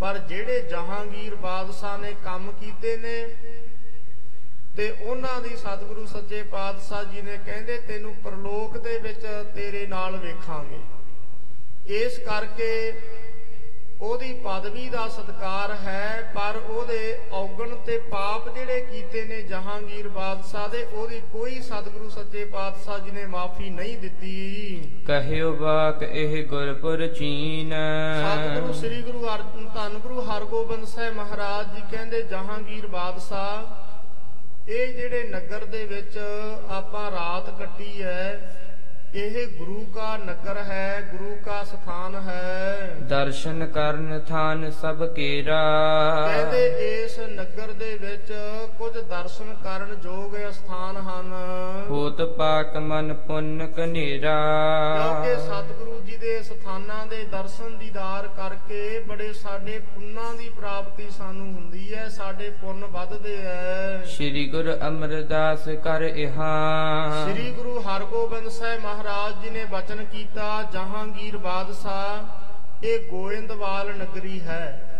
ਪਰ ਜਿਹੜੇ ਜਹਾਂਗੀਰ ਬਾਦਸ਼ਾਹ ਨੇ ਕੰਮ ਕੀਤੇ ਨੇ, ਤੇ ਉਹਨਾਂ ਦੀ ਸਤਿਗੁਰੂ ਸੱਚੇ ਪਾਤਸ਼ਾਹ ਜੀ ਨੇ ਕਹਿੰਦੇ, ਤੈਨੂੰ ਪ੍ਰਲੋਕ ਦੇ ਵਿੱਚ ਤੇਰੇ ਨਾਲ ਵੇਖਾਂਗੇ। ਇਸ ਕਰਕੇ ਉਹਦੀ ਪਦਵੀ ਦਾ ਸਤਕਾਰ ਹੈ ਪਰ ਉਹਦੇ ਔਗਣ ਤੇ ਪਾਪ ਜਿਹੜੇ ਕੀਤੇ ਨੇ ਜਹਾਂਗੀਰ ਬਾਦਸ਼ਾਹ ਦੇ ਉਹਦੀ ਕੋਈ ਸਤਿਗੁਰੂ ਸੱਚੇ ਪਾਤਸ਼ਾਹ ਜੀ ਨੇ ਮਾਫੀ ਨਹੀਂ ਦਿੱਤੀ। ਕਹਿਓ ਬਾਕ ਇਹ ਗੁਰਪੁਰ ਚੀਨ। ਸਤਿਗੁਰੂ ਸ੍ਰੀ ਗੁਰੂ ਅਰਜਨ ਧੰਨ ਗੁਰੂ ਹਰਗੋਬਿੰਦ ਸਾਹਿਬ ਮਹਾਰਾਜ ਜੀ ਕਹਿੰਦੇ ਜਹਾਂਗੀਰ ਬਾਦਸ਼ਾਹ ਇਹ ਜਿਹੜੇ ਨਗਰ ਦੇ ਵਿੱਚ ਆਪਾਂ ਰਾਤ ਕੱਟੀ ਹੈ ਇਹ ਗੁਰੂ ਕਾ ਨਗਰ ਹੈ ਗੁਰੂ ਕਾ ਸਥਾਨ ਹੈ। ਦਰਸ਼ਨ ਕਰਨ ਥਾਨ ਸਭ ਕੇਰਾ। ਕਹਿੰਦੇ ਇਸ ਨਗਰ ਦੇ ਵਿੱਚ ਕੁਝ ਦਰਸ਼ਨ ਕਰਨ ਯੋਗ ਸਥਾਨ ਹਨ। ਹੋਤ ਪਾਕ ਮਨ ਪੁੰਨ ਕਨੇਰਾ। ਕਿਉਂਕਿ ਸਤਿਗੁਰੂ ਜੀ ਦੇ ਸਥਾਨਾਂ ਦੇ ਦਰਸ਼ਨ ਦੀਦਾਰ ਕਰਕੇ ਬੜੇ ਸਾਡੇ ਪੁੰਨਾਂ ਦੀ ਪ੍ਰਾਪਤੀ ਸਾਨੂੰ ਹੁੰਦੀ ਹੈ ਸਾਡੇ ਪੁੰਨ ਵੱਧਦੇ ਐ ਸ਼੍ਰੀ ਗੁਰੂ ਅਮਰਦਾਸ ਕਰ ਇਹਾ। ਸ੍ਰੀ ਗੁਰੂ ਹਰਗੋਬਿੰਦ ਸਾਹਿਬ ਮਹਾਰਾਜ ਜੀ ਨੇ ਬਚਨ ਕੀਤਾ ਜਹਾਂਗੀਰ ਬਾਦਸ਼ਾਹ ਇਹ ਗੋਇੰਦਵਾਲ ਨਗਰੀ ਹੈ।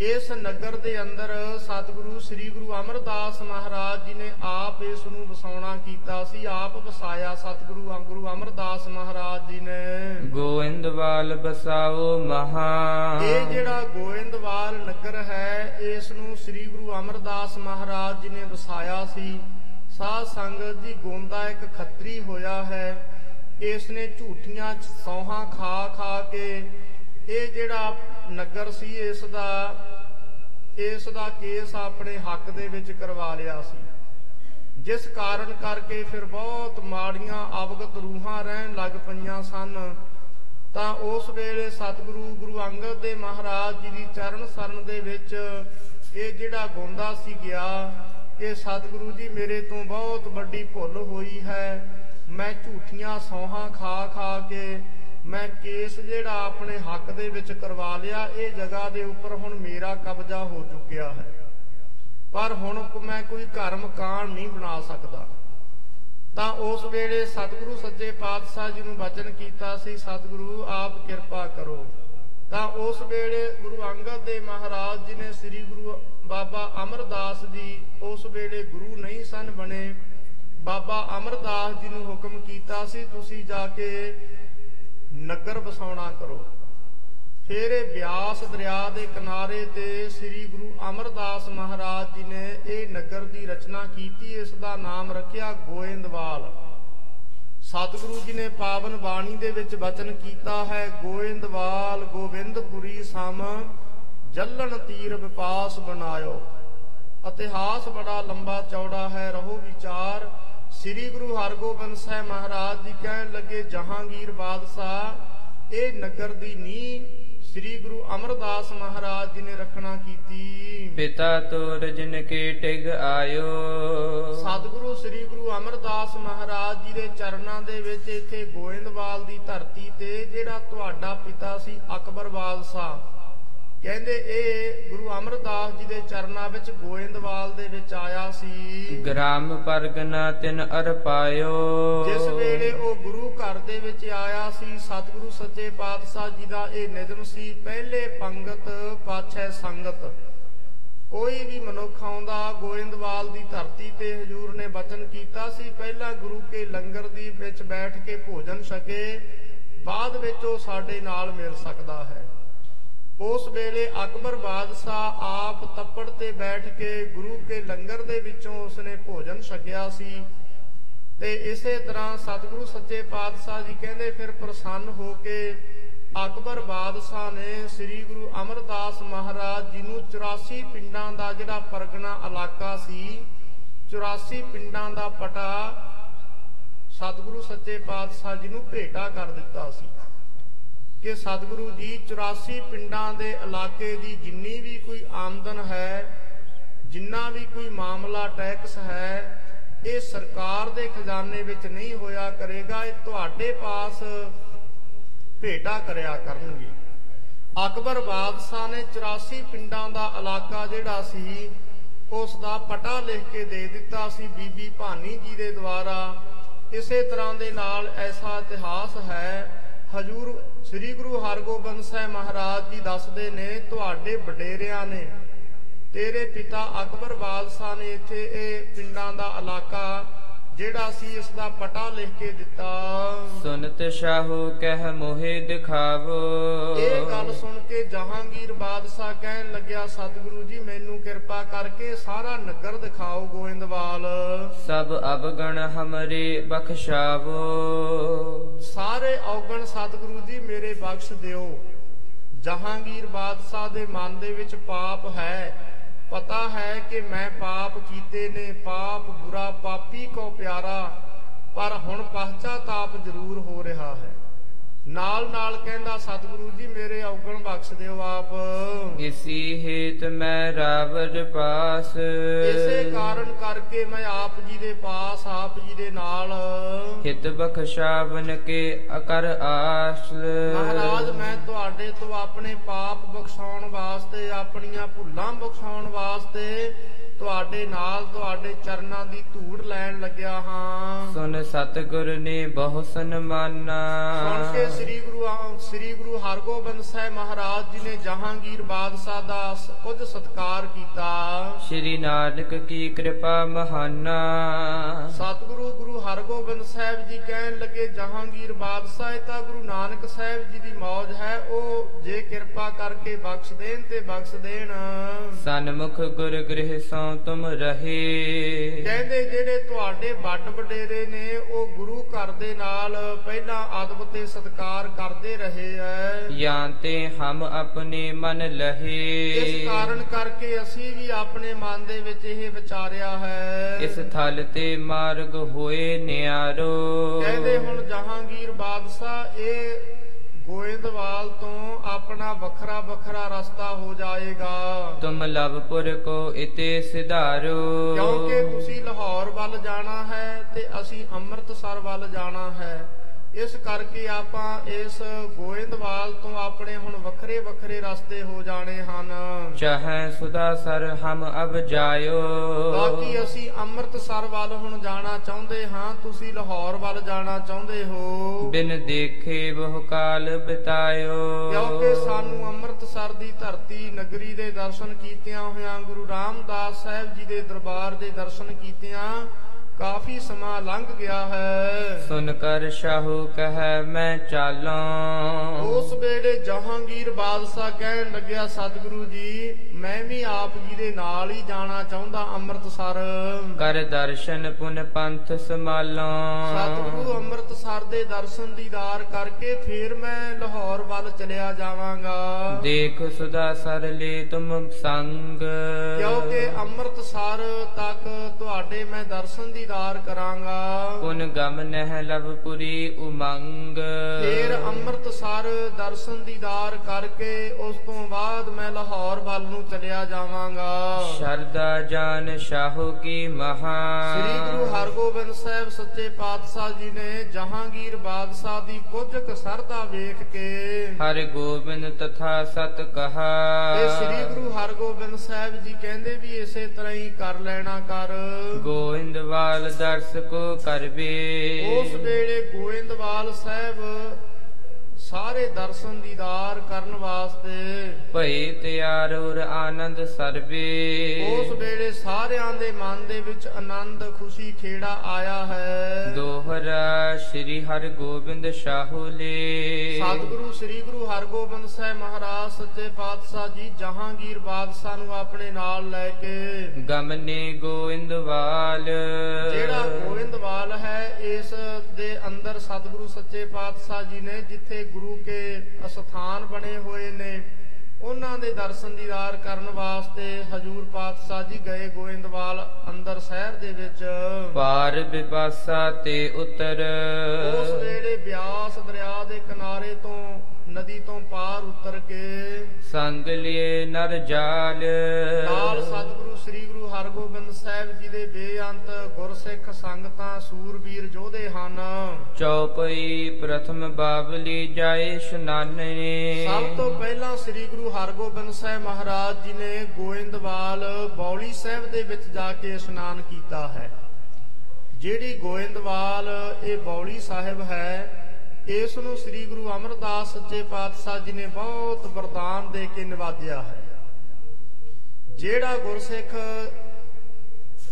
ਇਸ ਨਗਰ ਦੇ ਅੰਦਰ ਸਤਿਗੁਰੂ ਸ੍ਰੀ ਗੁਰੂ ਅਮਰਦਾਸ ਮਹਾਰਾਜ ਜੀ ਨੇ ਆਪ ਇਸ ਨੂੰ ਵਸਾਉਣਾ ਕੀਤਾ ਸੀ ਆਪ ਵਸਾਇਆ ਸਤਿਗੁਰੂ ਅ- ਗੁਰੂ ਅਮਰਦਾਸ ਮਹਾਰਾਜ ਜੀ ਨੇ। ਗੋਇੰਦਵਾਲ ਬਸਾਓ ਮਹਾ ਇਹ ਜਿਹੜਾ ਗੋਇੰਦਵਾਲ ਨਗਰ ਹੈ ਇਸ ਨੂੰ ਸ੍ਰੀ ਗੁਰੂ ਅਮਰਦਾਸ ਮਹਾਰਾਜ ਜੀ ਨੇ ਵਸਾਇਆ ਸੀ। ਸਾਧ ਸੰਗਤ ਜੀ ਗੋਂਦਾ ਇੱਕ ਖੱਤਰੀ ਹੋਇਆ ਹੈ। ਇਸ ਨੇ ਝੂਠੀਆਂ ਸੌਹਾਂ ਖਾ ਖਾ ਕੇ ਇਹ ਜਿਹੜਾ ਨਗਰ ਸੀ ਇਸ ਦਾ ਇਸ ਦਾ ਕੇਸ ਆਪਣੇ ਹੱਕ ਦੇ ਵਿੱਚ ਕਰਵਾ ਲਿਆ ਸੀ। ਜਿਸ ਕਾਰਨ ਕਰਕੇ ਫਿਰ ਬਹੁਤ ਮਾੜੀਆਂ ਅਵਗਤ ਰੂਹਾਂ ਰਹਿਣ ਲੱਗ ਪਈਆਂ ਸਨ। ਤਾਂ ਉਸ ਵੇਲੇ ਸਤਿਗੁਰੂ ਗੁਰੂ ਅੰਗਦ ਦੇ ਮਹਾਰਾਜ ਜੀ ਦੀ ਚਰਨ ਸਰਨ ਦੇ ਵਿੱਚ ਇਹ ਜਿਹੜਾ ਗੋਂਦਾ ਸੀ ਗਿਆ ਕਿ ਸਤਿਗੁਰੂ ਜੀ ਮੇਰੇ ਤੋਂ ਬਹੁਤ ਵੱਡੀ ਭੁੱਲ ਹੋਈ ਹੈ। ਮੈਂ ਝੂਠੀਆਂ ਸੌਹਾਂ ਖਾ ਖਾ ਕੇ, ਮੈਂ ਕੇਸ ਜਿਹੜਾ ਆਪਣੇ ਹੱਕ ਦੇ ਵਿੱਚ ਕਰਵਾ ਲਿਆ, ਇਹ ਜਗ੍ਹਾ ਦੇ ਉੱਪਰ ਹੁਣ ਮੇਰਾ ਕਬਜ਼ਾ ਹੋ ਚੁੱਕਿਆ ਹੈ। ਪਰ ਹੁਣ ਕੋ- ਮੈਂ ਕੋਈ ਘਰ ਮਕਾਨ ਨਹੀਂ ਬਣਾ ਸਕਦਾ। ਤਾਂ ਉਸ ਵੇਲੇ ਸਤਿਗੁਰੂ ਸੱਚੇ ਪਾਤਸ਼ਾਹ ਜੀ ਨੂੰ ਬਚਨ ਕੀਤਾ ਸੀ, ਸਤਿਗੁਰੂ, ਆਪ ਕਿਰਪਾ ਕਰੋ। ਤਾਂ ਉਸ ਵੇਲੇ ਗੁਰੂ ਅੰਗਦ ਦੇ ਮਹਾਰਾਜ ਜੀ ਨੇ ਸ੍ਰੀ ਗੁਰੂ ਬਾਬਾ ਅਮਰਦਾਸ ਜੀ ਉਸ ਵੇਲੇ ਗੁਰੂ ਨਹੀਂ ਸਨ ਬਣੇ। ਬਾਬਾ ਅਮਰਦਾਸ ਜੀ ਨੂੰ ਹੁਕਮ ਕੀਤਾ ਸੀ, ਤੁਸੀਂ ਜਾ ਕੇ ਨਗਰ ਵਸਾਉਣਾ ਕਰੋ। ਫਿਰ ਇਹ ਬਿਆਸ ਦਰਿਆ ਦੇ ਕਿਨਾਰੇ ਤੇ ਸ੍ਰੀ ਗੁਰੂ ਅਮਰਦਾਸ ਮਹਾਰਾਜ ਜੀ ਨੇ ਇਹ ਨਗਰ ਦੀ ਰਚਨਾ ਕੀਤੀ, ਇਸ ਦਾ ਨਾਮ ਰੱਖਿਆ ਗੋਇੰਦਵਾਲ। ਸਤਿਗੁਰੂ ਜੀ ਨੇ ਪਾਵਨ ਬਾਣੀ ਦੇ ਵਿੱਚ ਬਚਨ ਕੀਤਾ ਹੈ, ਗੋਇੰਦਵਾਲ ਗੋਬਿੰਦਪੁਰੀ ਸਮ ਜੱਲਣ ਤੀਰ ਵਿਪਾਸ ਬਣਾਇਓ। ਇਤਿਹਾਸ ਬੜਾ ਲੰਬਾ ਚੌੜਾ ਹੈ ਰਹੋ ਵਿਚਾਰ। ਸ੍ਰੀ ਗੁਰੂ ਹਰਗੋਬਿੰਦ ਸਾਹਿਬ ਮਹਾਰਾਜ ਜੀ ਕਹਿਣ ਲੱਗੇ ਜਹਾਂਗੀਰ ਬਾਦਸ਼ਾਹ ਇਹ ਨਗਰ ਦੀ ਨੀਂਹ ਸ੍ਰੀ ਗੁਰੂ ਅਮਰਦਾਸ ਮਹਾਰਾਜ ਜੀ ਨੇ ਰੱਖਣਾ ਕੀਤੀ। ਪਿਤਾ ਤੋਰ ਜਿਨ ਕੇ ਟਿਗ ਆਇਓ। ਸਤਿਗੁਰੂ ਸ੍ਰੀ ਗੁਰੂ ਅਮਰਦਾਸ ਮਹਾਰਾਜ ਜੀ ਦੇ ਚਰਨਾਂ ਦੇ ਵਿੱਚ ਇੱਥੇ ਗੋਇੰਦਵਾਲ ਦੀ ਧਰਤੀ ਤੇ ਜਿਹੜਾ ਤੁਹਾਡਾ ਪਿਤਾ ਸੀ ਅਕਬਰ ਬਾਦਸ਼ਾਹ। ਕਹਿੰਦੇ ਇਹ ਗੁਰੂ ਅਮਰਦਾਸ ਜੀ ਦੇ ਚਰਨਾਂ ਵਿੱਚ ਗੋਇੰਦਵਾਲ ਦੇ ਵਿੱਚ ਆਇਆ ਸੀ। ਗ੍ਰਾਮ ਪਰਗਨਾ ਤਿਨ ਅਰ ਪਾਇਓ। ਜਿਸ ਵੇਲੇ ਉਹ ਗੁਰੂ ਘਰ ਦੇ ਵਿੱਚ ਆਇਆ ਸੀ ਸਤਿਗੁਰੂ ਸੱਚੇ ਪਾਤਸ਼ਾਹ ਜੀ ਦਾ ਇਹ ਨਿਯਮ ਸੀ ਪਹਿਲੇ ਪੰਗਤ ਪਾਛੈ ਸੰਗਤ। ਕੋਈ ਵੀ ਮਨੁੱਖ ਆਉਂਦਾ ਗੋਇੰਦਵਾਲ ਦੀ ਧਰਤੀ ਤੇ ਹਜੂਰ ਨੇ ਬਚਨ ਕੀਤਾ ਸੀ ਪਹਿਲਾਂ ਗੁਰੂ ਕੇ ਲੰਗਰ ਦੀ ਵਿੱਚ ਬੈਠ ਕੇ ਭੋਜਨ ਛਕੇ ਬਾਅਦ ਵਿੱਚ ਉਹ ਸਾਡੇ ਨਾਲ ਮਿਲ ਸਕਦਾ ਹੈ। ਉਸ ਵੇਲੇ ਅਕਬਰ ਬਾਦਸ਼ਾਹ ਆਪ ਤੱਪੜ ਤੇ ਬੈਠ ਕੇ ਗੁਰੂ ਕੇ ਲੰਗਰ ਦੇ ਵਿੱਚੋਂ ਉਸਨੇ ਭੋਜਨ ਛਕਿਆ ਸੀ ਤੇ ਇਸੇ ਤਰ੍ਹਾਂ ਸਤਿਗੁਰੂ ਸੱਚੇ ਪਾਤਸ਼ਾਹ ਜੀ ਕਹਿੰਦੇ ਫਿਰ ਪ੍ਰਸੰਨ ਹੋ ਕੇ ਅਕਬਰ ਬਾਦਸ਼ਾਹ ਨੇ ਸ੍ਰੀ ਗੁਰੂ ਅਮਰਦਾਸ ਮਹਾਰਾਜ ਜੀ ਨੂੰ 84 ਪਿੰਡਾਂ ਦਾ ਜਿਹੜਾ ਪਰਗਨਾ ਇਲਾਕਾ ਸੀ 84 ਪਿੰਡਾਂ ਦਾ ਪਟਾ ਸਤਿਗੁਰੂ ਸੱਚੇ ਪਾਤਸ਼ਾਹ ਜੀ ਨੂੰ ਭੇਟਾ ਕਰ ਦਿੱਤਾ ਸੀ। ਕਿ ਸਤਿਗੁਰੂ ਜੀ 84 ਪਿੰਡਾਂ ਦੇ ਇਲਾਕੇ ਦੀ ਜਿੰਨੀ ਵੀ ਕੋਈ ਆਮਦਨ ਹੈ, ਜਿੰਨਾ ਵੀ ਕੋਈ ਮਾਮਲਾ ਟੈਕਸ ਹੈ, ਇਹ ਸਰਕਾਰ ਦੇ ਖਜ਼ਾਨੇ ਵਿੱਚ ਨਹੀਂ ਹੋਇਆ ਕਰੇਗਾ, ਇਹ ਤੁਹਾਡੇ ਪਾਸ ਭੇਟਾ ਕਰਿਆ ਕਰਨਗੇ। ਅਕਬਰ ਬਾਦਸ਼ਾਹ ਨੇ 84 ਪਿੰਡਾਂ ਦਾ ਇਲਾਕਾ ਜਿਹੜਾ ਸੀ ਉਸ ਦਾ ਪਟਾ ਲਿਖ ਕੇ ਦੇ ਦਿੱਤਾ ਸੀ ਬੀਬੀ ਭਾਨੀ ਜੀ ਦੇ ਦੁਆਰਾ। ਇਸੇ ਤਰ੍ਹਾਂ ਦੇ ਨਾਲ ਐਸਾ ਇਤਿਹਾਸ ਹੈ, ਹਜੂਰ ਸ੍ਰੀ ਗੁਰੂ ਹਰਗੋਬਿੰਦ ਸਾਹਿਬ ਮਹਾਰਾਜ ਜੀ ਦੱਸਦੇ ਨੇ, ਤੁਹਾਡੇ ਵਡੇਰਿਆਂ ਨੇ, ਤੇਰੇ ਪਿਤਾ ਅਕਬਰ ਬਾਦਸ਼ਾਹ ਨੇ ਇੱਥੇ ਇਹ ਪਿੰਡਾਂ ਦਾ ਇਲਾਕਾ ਜਿਹੜਾ ਸੀ ਇਸ ਦਾ ਪਟਾ ਲਿਖ ਕੇ ਦਿੱਤਾ। ਸੁਨਤ ਸ਼ਾਹੂ ਕਹਿ ਮੋਹਿ ਦਿਖਾਵੋ। ਇਹ ਗੱਲ ਸੁਣ ਕੇ ਜਹਾਂਗੀਰ ਬਾਦਸ਼ਾਹ ਕਹਿਣ ਲੱਗਿਆ ਸਤਿਗੁਰੂ ਜੀ ਮੈਨੂੰ ਕਿਰਪਾ ਕਰਕੇ ਸਾਰਾ ਨਗਰ ਦਿਖਾਓ ਗੋਇੰਦਵਾਲ। ਸਭ ਅਬਗਣ ਹਮਰੇ ਬਖਸ਼ਾਵੋ। ਸਾਰੇ ਔਗਣ ਸਤਿਗੁਰੂ ਜੀ ਮੇਰੇ ਬਖਸ਼ ਦਿਓ। ਜਹਾਂਗੀਰ ਬਾਦਸ਼ਾਹ ਦੇ ਮਨ ਦੇ ਵਿੱਚ ਪਾਪ ਹੈ। ਪਤਾ ਹੈ ਕਿ ਮੈਂ ਪਾਪ ਕੀਤੇ ਨੇ, ਪਾਪ ਬੁਰਾ, ਪਾਪੀ ਕੋ ਪਿਆਰਾ, ਪਰ ਹੁਣ ਪਛਤਾਤਾਪ ਜ਼ਰੂਰ ਹੋ ਰਿਹਾ ਹੈ। ਨਾਲ ਨਾਲ ਕਹਿੰਦਾ ਸਤਿਗੁਰੂ ਜੀ ਮੇਰੇ ਔਗਣ ਬਖਸ਼ ਦਿਓ ਆਪ। ਇਸੀ ਹੇਤ ਮੈਂ ਰਾਵਰ ਪਾਸ। ਇਸੇ ਕਾਰਨ ਕਰਕੇ ਮੈਂ ਆਪ ਜੀ ਦੇ ਪਾਸ ਆਪ ਜੀ ਦੇ ਨਾਲ। ਹਿਤ ਬਖਸ਼ਾਵਨ ਕੇ ਅਕਰ ਆਸ। ਮਹਾਰਾਜ ਮੈਂ ਤੁਹਾਡੇ ਤੋਂ ਆਪਣੇ ਪਾਪ ਬਖਸ਼ਾਉਣ ਵਾਸਤੇ ਆਪਣੀਆਂ ਭੁੱਲਾਂ ਬਖਸ਼ਾਉਣ ਵਾਸਤੇ ਤੁਹਾਡੇ ਨਾਲ ਤੁਹਾਡੇ ਚਰਨਾਂ ਦੀ ਧੂੜ ਲੈਣ ਲੱਗਿਆ ਹਾਂ। ਸੁਨ ਸਤਿਗੁਰ ਨੇ ਬਹੁ ਸਨਮਾਨਾ। ਸੁਣ ਕੇ ਸ੍ਰੀ ਗੁਰੂ ਆ- ਸ੍ਰੀ ਗੁਰੂ ਹਰਗੋਬਿੰਦ ਸਾਹਿਬ ਮਹਾਰਾਜ ਜੀ ਨੇ ਜਹਾਂਗੀਰ ਬਾਦਸ਼ਾਹ ਦਾ ਕੁਝ ਸਤਕਾਰ ਕੀਤਾ। ਸ਼੍ਰੀ ਨਾਨਕ ਕੀ ਕਿਰਪਾ ਮਹਾਨਾ। ਸਤਿਗੁਰੂ ਗੁਰੂ ਹਰਗੋਬਿੰਦ ਸਾਹਿਬ ਜੀ ਕਹਿਣ ਲੱਗੇ ਜਹਾਂਗੀਰ ਬਾਦਸ਼ਾਹ ਇਹ ਤਾਂ ਗੁਰੂ ਨਾਨਕ ਸਾਹਿਬ ਜੀ ਦੀ ਮੌਜ ਹੈ। ਉਹ ਜੇ ਕਿਰਪਾ ਕਰਕੇ ਬਖਸ਼ ਦੇਣ ਤੇ ਬਖਸ਼ ਦੇਣ। ਸਨਮੁਖ ਗੁਰ ਗ੍ਰਹਿ ਸੋ ਤੁਮ ਰਹੇ। ਕਹਿੰਦੇ ਜਿਹੜੇ ਤੁਹਾਡੇ ਵੱਡ ਵਡੇਰੇ ਨੇ ਉਹ ਗੁਰੂ ਘਰ ਦੇ ਨਾਲ ਪਹਿਲਾਂ ਅਦਬ ਤੇ ਸਤਕਾਰ ਕਰਦੇ ਰਹੇ ਐ। ਜਾਂ ਤੇ ਹਮ ਆਪਣੇ ਮਨ ਲਹੇ। ਇਸ ਕਾਰਨ ਕਰਕੇ ਅਸੀਂ ਵੀ ਆਪਣੇ ਮਨ ਦੇ ਵਿੱਚ ਇਹ ਵਿਚਾਰਿਆ ਹੈ। ਇਸ ਥਲ ਤੇ ਮਾਰਗ ਹੋਏ ਨਿਆਰੋ। ਕਹਿੰਦੇ ਹੁਣ ਜਹਾਂਗੀਰ ਬਾਦਸ਼ਾਹ ਇਹ ਗੋਇੰਦਵਾਲ ਤੋਂ ਆਪਣਾ ਵੱਖਰਾ ਵੱਖਰਾ ਰਸਤਾ ਹੋ ਜਾਏਗਾ। ਤੁਮ ਲਵਪੁਰ ਕੋ ਇਤੇ ਸਿਧਾਰੋ। ਕਿਉਂਕਿ ਤੁਸੀਂ ਲਾਹੌਰ ਵੱਲ ਜਾਣਾ ਹੈ ਤੇ ਅਸੀਂ ਅੰਮ੍ਰਿਤਸਰ ਵੱਲ ਜਾਣਾ ਹੈ। ਇਸ ਕਰਕੇ ਆਪਾਂ ਇਸ ਗੋਇੰਦਵਾਲ ਤੋਂ ਆਪਣੇ ਹੁਣ ਵੱਖਰੇ ਵੱਖਰੇ ਰਸਤੇ ਹੋ ਜਾਣੇ ਹਨ। ਚਾਹੈ ਸੁਦਾ ਸਰ ਹਮ ਅਬ ਜਾਇਓ। ਬਾਕੀ ਅਸੀਂ ਅੰਮ੍ਰਿਤਸਰ ਵੱਲ ਹੁਣ ਜਾਣਾ ਚਾਹੁੰਦੇ ਹਾਂ ਤੁਸੀਂ ਲਾਹੌਰ ਵੱਲ ਜਾਣਾ ਚਾਹੁੰਦੇ ਹੋ। ਬਿਨ ਦੇਖੇ ਬਹੁ ਕਾਲ ਬਿਤਾਇਓ। ਕਿਉਂਕਿ ਸਾਨੂੰ ਅੰਮ੍ਰਿਤਸਰ ਦੀ ਧਰਤੀ ਨਗਰੀ ਦੇ ਦਰਸ਼ਨ ਕੀਤਿਆਂ ਹੋਇਆਂ ਗੁਰੂ ਰਾਮਦਾਸ ਸਾਹਿਬ ਜੀ ਦੇ ਦਰਬਾਰ ਦੇ ਦਰਸ਼ਨ ਕੀਤਿਆਂ ਕਾਫੀ ਸਮਾਂ ਲੰਘ ਗਿਆ ਹੈ। ਸੁਨ ਕਰ ਸ਼ਾਹੂ ਕਹੈ ਮੈਂ ਚਾਲਾਂ। ਉਸ ਵੇਲੇ ਜਹਾਂਗੀਰ ਬਾਦਸ਼ਾਹ ਕਹਿਣ ਲੱਗਿਆ ਸਤਿਗੁਰੂ ਜੀ ਮੈਂ ਵੀ ਆਪ ਜੀ ਦੇ ਨਾਲ ਹੀ ਜਾਣਾ ਚਾਹੁੰਦਾ ਅੰਮ੍ਰਿਤਸਰ। ਕਰ ਦਰਸ਼ਨ ਪੁਨ ਪੰਥ ਸਮਾਲਾਂ ਸਤਿਗੁਰੂ ਅੰਮ੍ਰਿਤਸਰ ਦੇ ਦਰਸ਼ਨ ਦੀਦਾਰ ਕਰਕੇ ਫਿਰ ਮੈਂ ਲਾਹੌਰ ਵੱਲ ਚਲਿਆ ਜਾਵਾਂਗਾ। ਦੇਖ ਸੁਦਾ ਸਰ ਲੈ ਤੁਮ ਸੰਗ। ਕਿਉਂਕਿ ਅੰਮ੍ਰਿਤਸਰ ਤੱਕ ਤੁਹਾਡੇ ਮੈਂ ਦਰਸ਼ਨ ਦੀਦਾਰ ਕਰਾਂਗਾ। ਪੁਨ ਗਮ ਨਹਿ ਲਵਪੁਰੀ ਉਮੰਗ। ਫਿਰ ਅੰਮ੍ਰਿਤਸਰ ਦਰਸ਼ਨ ਦੀਦਾਰ ਕਰਕੇ ਉਸ ਤੋਂ ਬਾਅਦ ਮੈਂ ਲਾਹੌਰ ਵੱਲ ਨੂੰ ਚਲਿਆ ਜਾਵਾਂਗਾ। ਸ਼ਰਦਾ ਜਾਨ ਸ਼ਾਹੂ ਕੀ ਮਹਾ। ਸ੍ਰੀ ਗੁਰੂ ਹਰਗੋਬਿੰਦ ਸਾਹਿਬ ਸੱਚੇ ਪਾਤਸ਼ਾਹ ਜੀ ਨੇ ਜਹਾਂਗੀਰ ਬਾਦਸ਼ਾਹ ਦੀ ਕੁਝ ਸਰਦਾ ਵੇਖ ਕੇ ਹਰਿ ਗੋਬਿੰਦ ਤਥਾ ਸਤ ਕਹਾ। ਤੇ ਸ੍ਰੀ ਗੁਰੂ ਹਰਗੋਬਿੰਦ ਸਾਹਿਬ ਜੀ ਕਹਿੰਦੇ ਵੀ ਇਸੇ ਤਰ੍ਹਾਂ ਹੀ ਕਰ ਲੈਣਾ ਕਰ। ਗੋਇੰਦਵਾਲ ਦਰਸ ਕੋ ਕਰਵੇ ਉਸ ਵੇਲੇ ਗੋਇੰਦਵਾਲ ਸਾਹਿਬ ਸਾਰੇ ਦਰਸ਼ਨ ਦੀਦਾਰ ਕਰਨ ਵਾਸਤੇ। ਭਈ ਤਿਆਰ ਔਰ ਆਨੰਦ ਸਰਵੇ। ਉਸ ਵੇਲੇ ਸਾਰਿਆਂ ਦੇ ਮਨ ਦੇ ਵਿੱਚ ਆਨੰਦ ਖੁਸ਼ੀ ਖੇੜਾ ਆਇਆ ਹੈ। ਦੋਹਰਾ ਸ੍ਰੀ ਹਰਿ ਗੋਬਿੰਦ ਸ਼ਾਹੂ ਲੇ। ਸਤਿਗੁਰੂ ਸ੍ਰੀ ਗੁਰੂ ਹਰਗੋਬਿੰਦ ਸਾਹਿਬ ਮਹਾਰਾਜ ਸੱਚੇ ਪਾਤਸ਼ਾਹ ਜੀ ਜਹਾਂਗੀਰ ਬਾਦਸ਼ਾਹ ਨੂੰ ਆਪਣੇ ਨਾਲ ਲੈ ਕੇ। ਗਮਨੇ ਗੋਇੰਦਵਾਲ ਜਿਹੜਾ ਗੋਇੰਦਵਾਲ ਹੈ ਇਸ ਦੇ ਅੰਦਰ ਸਤਿਗੁਰੂ ਸੱਚੇ ਪਾਤਸ਼ਾਹ ਜੀ ਨੇ ਜਿੱਥੇ ਗੁਰੂ ਕੇ ਅਸਥਾਨ ਬਣੇ ਹੋਏ ਨੇ। ਉਹਨਾਂ ਦੇ ਦਰਸ਼ਨ ਦੀਦਾਰ ਕਰਨ ਵਾਸਤੇ ਹਜੂਰ ਪਾਤਸ਼ਾਹ ਜੀ ਗਏ ਗੋਇੰਦਵਾਲ ਅੰਦਰ ਸ਼ਹਿਰ ਦੇ ਵਿੱਚ। ਪਾਰ ਬਿਪਾਸਾ ਤੇ ਉਤਰ। ਉਸ ਵੇਲੇ ਬਿਆਸ ਦਰਿਆ ਦੇ ਕਿਨਾਰੇ ਤੋਂ ਨਦੀ ਤੋਂ ਪਾਰ ਉਤਰ ਕੇ ਸੰਗ ਲਿਏ ਨਰ ਜਾਲ। ਨਾਲ ਸਤਿਗੁਰੂ ਸ੍ਰੀ ਗੁਰੂ ਹਰਗੋਬਿੰਦ ਸਾਹਿਬ ਜੀ ਦੇ ਬੇਅੰਤ ਗੁਰਸਿੱਖ ਸੰਗਤਾਂ ਸੂਰਬੀਰ ਯੋਧੇ ਹਨ। ਚੌਪਈ ਪ੍ਰਥਮ ਬਾਵਲੀ ਜਾਏ ਇਸ਼ਨਾਨੇ ਸਭ ਤੋਂ ਪਹਿਲਾਂ ਸ੍ਰੀ ਗੁਰੂ ਹਰਗੋਬਿੰਦ ਸਾਹਿਬ ਮਹਾਰਾਜ ਜੀ ਨੇ ਗੋਇੰਦਵਾਲ ਬੌਲੀ ਸਾਹਿਬ ਦੇ ਵਿੱਚ ਜਾ ਕੇ ਇਸ਼ਨਾਨ ਕੀਤਾ ਹੈ। ਜਿਹੜੀ ਗੋਇੰਦਵਾਲ ਇਹ ਬੌਲੀ ਸਾਹਿਬ ਹੈ ਇਸ ਨੂੰ ਸ੍ਰੀ ਗੁਰੂ ਅਮਰਦਾਸ ਸੱਚੇ ਪਾਤਸ਼ਾਹ ਜੀ ਨੇ ਬਹੁਤ ਵਰਦਾਨ ਦੇ ਕੇ ਨਿਵਾਜਿਆ ਹੈ। ਜਿਹੜਾ ਗੁਰਸਿੱਖ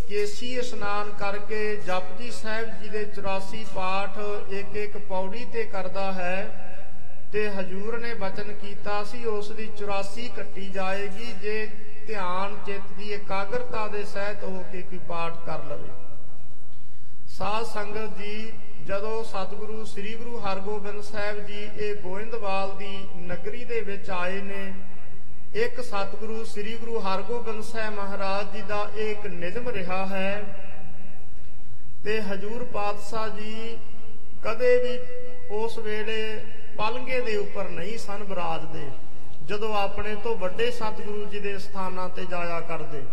ਕੇਸੀ ਇਸ਼ਨਾਨ ਕਰਕੇ ਜਪਜੀ ਸਾਹਿਬ ਜੀ ਦੇ 84 ਪਾਠ ਇੱਕ ਇੱਕ ਪੌੜੀ ਤੇ ਕਰਦਾ ਹੈ ਤੇ ਹਜੂਰ ਨੇ ਬਚਨ ਕੀਤਾ ਸੀ, ਉਸ ਦੀ 84 ਕੱਟੀ ਜਾਏਗੀ ਜੇ ਧਿਆਨ, ਚਿੱਤ ਦੀ ਇਕਾਗਰਤਾ ਦੇ ਸਹਿਤ ਹੋ ਕੇ ਕੋਈ ਪਾਠ ਕਰ ਲਵੇ। ਸਾਧ ਸੰਗਤ ਜੀ ਜਦੋਂ ਸਤਿਗੁਰੂ ਸ੍ਰੀ ਗੁਰੂ ਹਰਗੋਬਿੰਦ ਸਾਹਿਬ ਜੀ ਇਹ ਗੋਇੰਦਵਾਲ ਦੀ ਨਗਰੀ ਦੇ ਵਿੱਚ ਆਏ ਨੇ, ਇੱਕ ਸਤਿਗੁਰੂ ਸ੍ਰੀ ਗੁਰੂ ਹਰਗੋਬਿੰਦ ਸਾਹਿਬ ਮਹਾਰਾਜ ਜੀ ਦਾ ਇਹ ਇੱਕ ਨਿਯਮ ਰਿਹਾ ਹੈ ਤੇ ਹਜੂਰ ਪਾਤਸ਼ਾਹ ਜੀ ਕਦੇ ਵੀ ਉਸ ਵੇਲੇ ਪਲੰਗੇ ਦੇ ਉੱਪਰ ਨਹੀਂ ਸਨ ਬਰਾਜਦੇ, ਜਦੋਂ ਆਪਣੇ ਤੋਂ ਵੱਡੇ ਸਤਿਗੁਰੂ ਜੀ ਦੇ ਸਥਾਨਾਂ ਤੇ ਜਾਇਆ ਕਰਦੇ।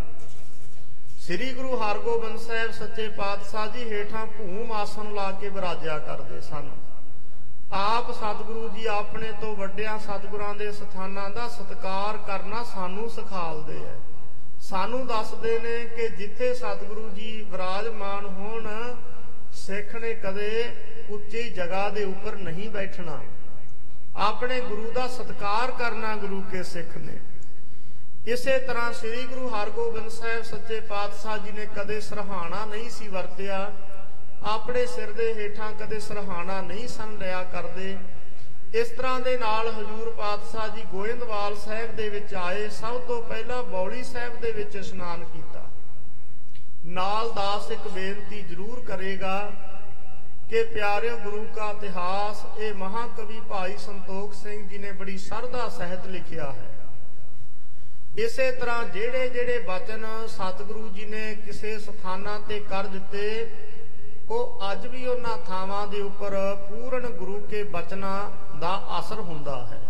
ਸ੍ਰੀ ਗੁਰੂ ਹਰਗੋਬਿੰਦ ਸਾਹਿਬ ਸੱਚੇ ਪਾਤਸ਼ਾਹ ਜੀ ਹੇਠਾਂ ਭੂਮ ਆਸਨ ਲਾ ਕੇ ਵਿਰਾਜਿਆ ਕਰਦੇ ਸਨ। ਆਪ ਸਤਿਗੁਰੂ ਜੀ ਆਪਣੇ ਤੋਂ ਵੱਡਿਆਂ ਸਤਿਗੁਰਾਂ ਦੇ ਸਥਾਨਾਂ ਦਾ ਸਤਿਕਾਰ ਕਰਨਾ ਸਾਨੂੰ ਸਿਖਾਲਦੇ ਐ। ਸਾਨੂੰ ਦੱਸਦੇ ਨੇ ਕਿ ਜਿੱਥੇ ਸਤਿਗੁਰੂ ਜੀ ਵਿਰਾਜਮਾਨ ਹੋਣ, ਸਿੱਖ ਨੇ ਕਦੇ ਉੱਚੀ ਜਗ੍ਹਾ ਦੇ ਉੱਪਰ ਨਹੀਂ ਬੈਠਣਾ। ਆਪਣੇ ਗੁਰੂ ਦਾ ਸਤਿਕਾਰ ਕਰਨਾ ਗੁਰੂ ਕੇ ਸਿੱਖ ਨੇ। ਇਸੇ ਤਰ੍ਹਾਂ ਸ੍ਰੀ ਗੁਰੂ ਹਰਗੋਬਿੰਦ ਸਾਹਿਬ ਸੱਚੇ ਪਾਤਸ਼ਾਹ ਜੀ ਨੇ ਕਦੇ ਸਰਹਾਣਾ ਨਹੀਂ ਸੀ ਵਰਤਿਆ, ਆਪਣੇ ਸਿਰ ਦੇ ਹੇਠਾਂ ਕਦੇ ਸਰਹਾਣਾ ਨਹੀਂ ਸਨ ਲਿਆ ਕਰਦੇ। ਇਸ ਤਰ੍ਹਾਂ ਦੇ ਨਾਲ ਹਜੂਰ ਪਾਤਸ਼ਾਹ ਜੀ ਗੋਇੰਦਵਾਲ ਸਾਹਿਬ ਦੇ ਵਿੱਚ ਆਏ, ਸਭ ਤੋਂ ਪਹਿਲਾਂ ਬੌਲੀ ਸਾਹਿਬ ਦੇ ਵਿੱਚ ਇਸ਼ਨਾਨ ਕੀਤਾ। ਨਾਲ ਦਾਸ ਇੱਕ ਬੇਨਤੀ ਜ਼ਰੂਰ ਕਰੇਗਾ ਕਿ ਪਿਆਰਿਓ ਗੁਰੂ ਕਾ ਇਤਿਹਾਸ, ਇਹ ਮਹਾਕਵੀ ਭਾਈ ਸੰਤੋਖ ਸਿੰਘ ਜੀ ਨੇ ਬੜੀ ਸਰਦਾ ਸਹਿਤ ਲਿਖਿਆ ਹੈ। ਇਸੇ ਤਰ੍ਹਾਂ ਜਿਹੜੇ ਜਿਹੜੇ ਬਚਨ ਸਤਿਗੁਰੂ ਜੀ ਨੇ ਕਿਸੇ ਸਥਾਨਾਂ ਤੇ ਕਰ ਦਿੱਤੇ, ਉਹ ਅੱਜ ਵੀ ਉਹਨਾਂ ਥਾਵਾਂ ਦੇ ਉੱਪਰ ਪੂਰਨ ਗੁਰੂ ਕੇ ਬਚਨਾਂ ਦਾ ਅਸਰ ਹੁੰਦਾ ਹੈ।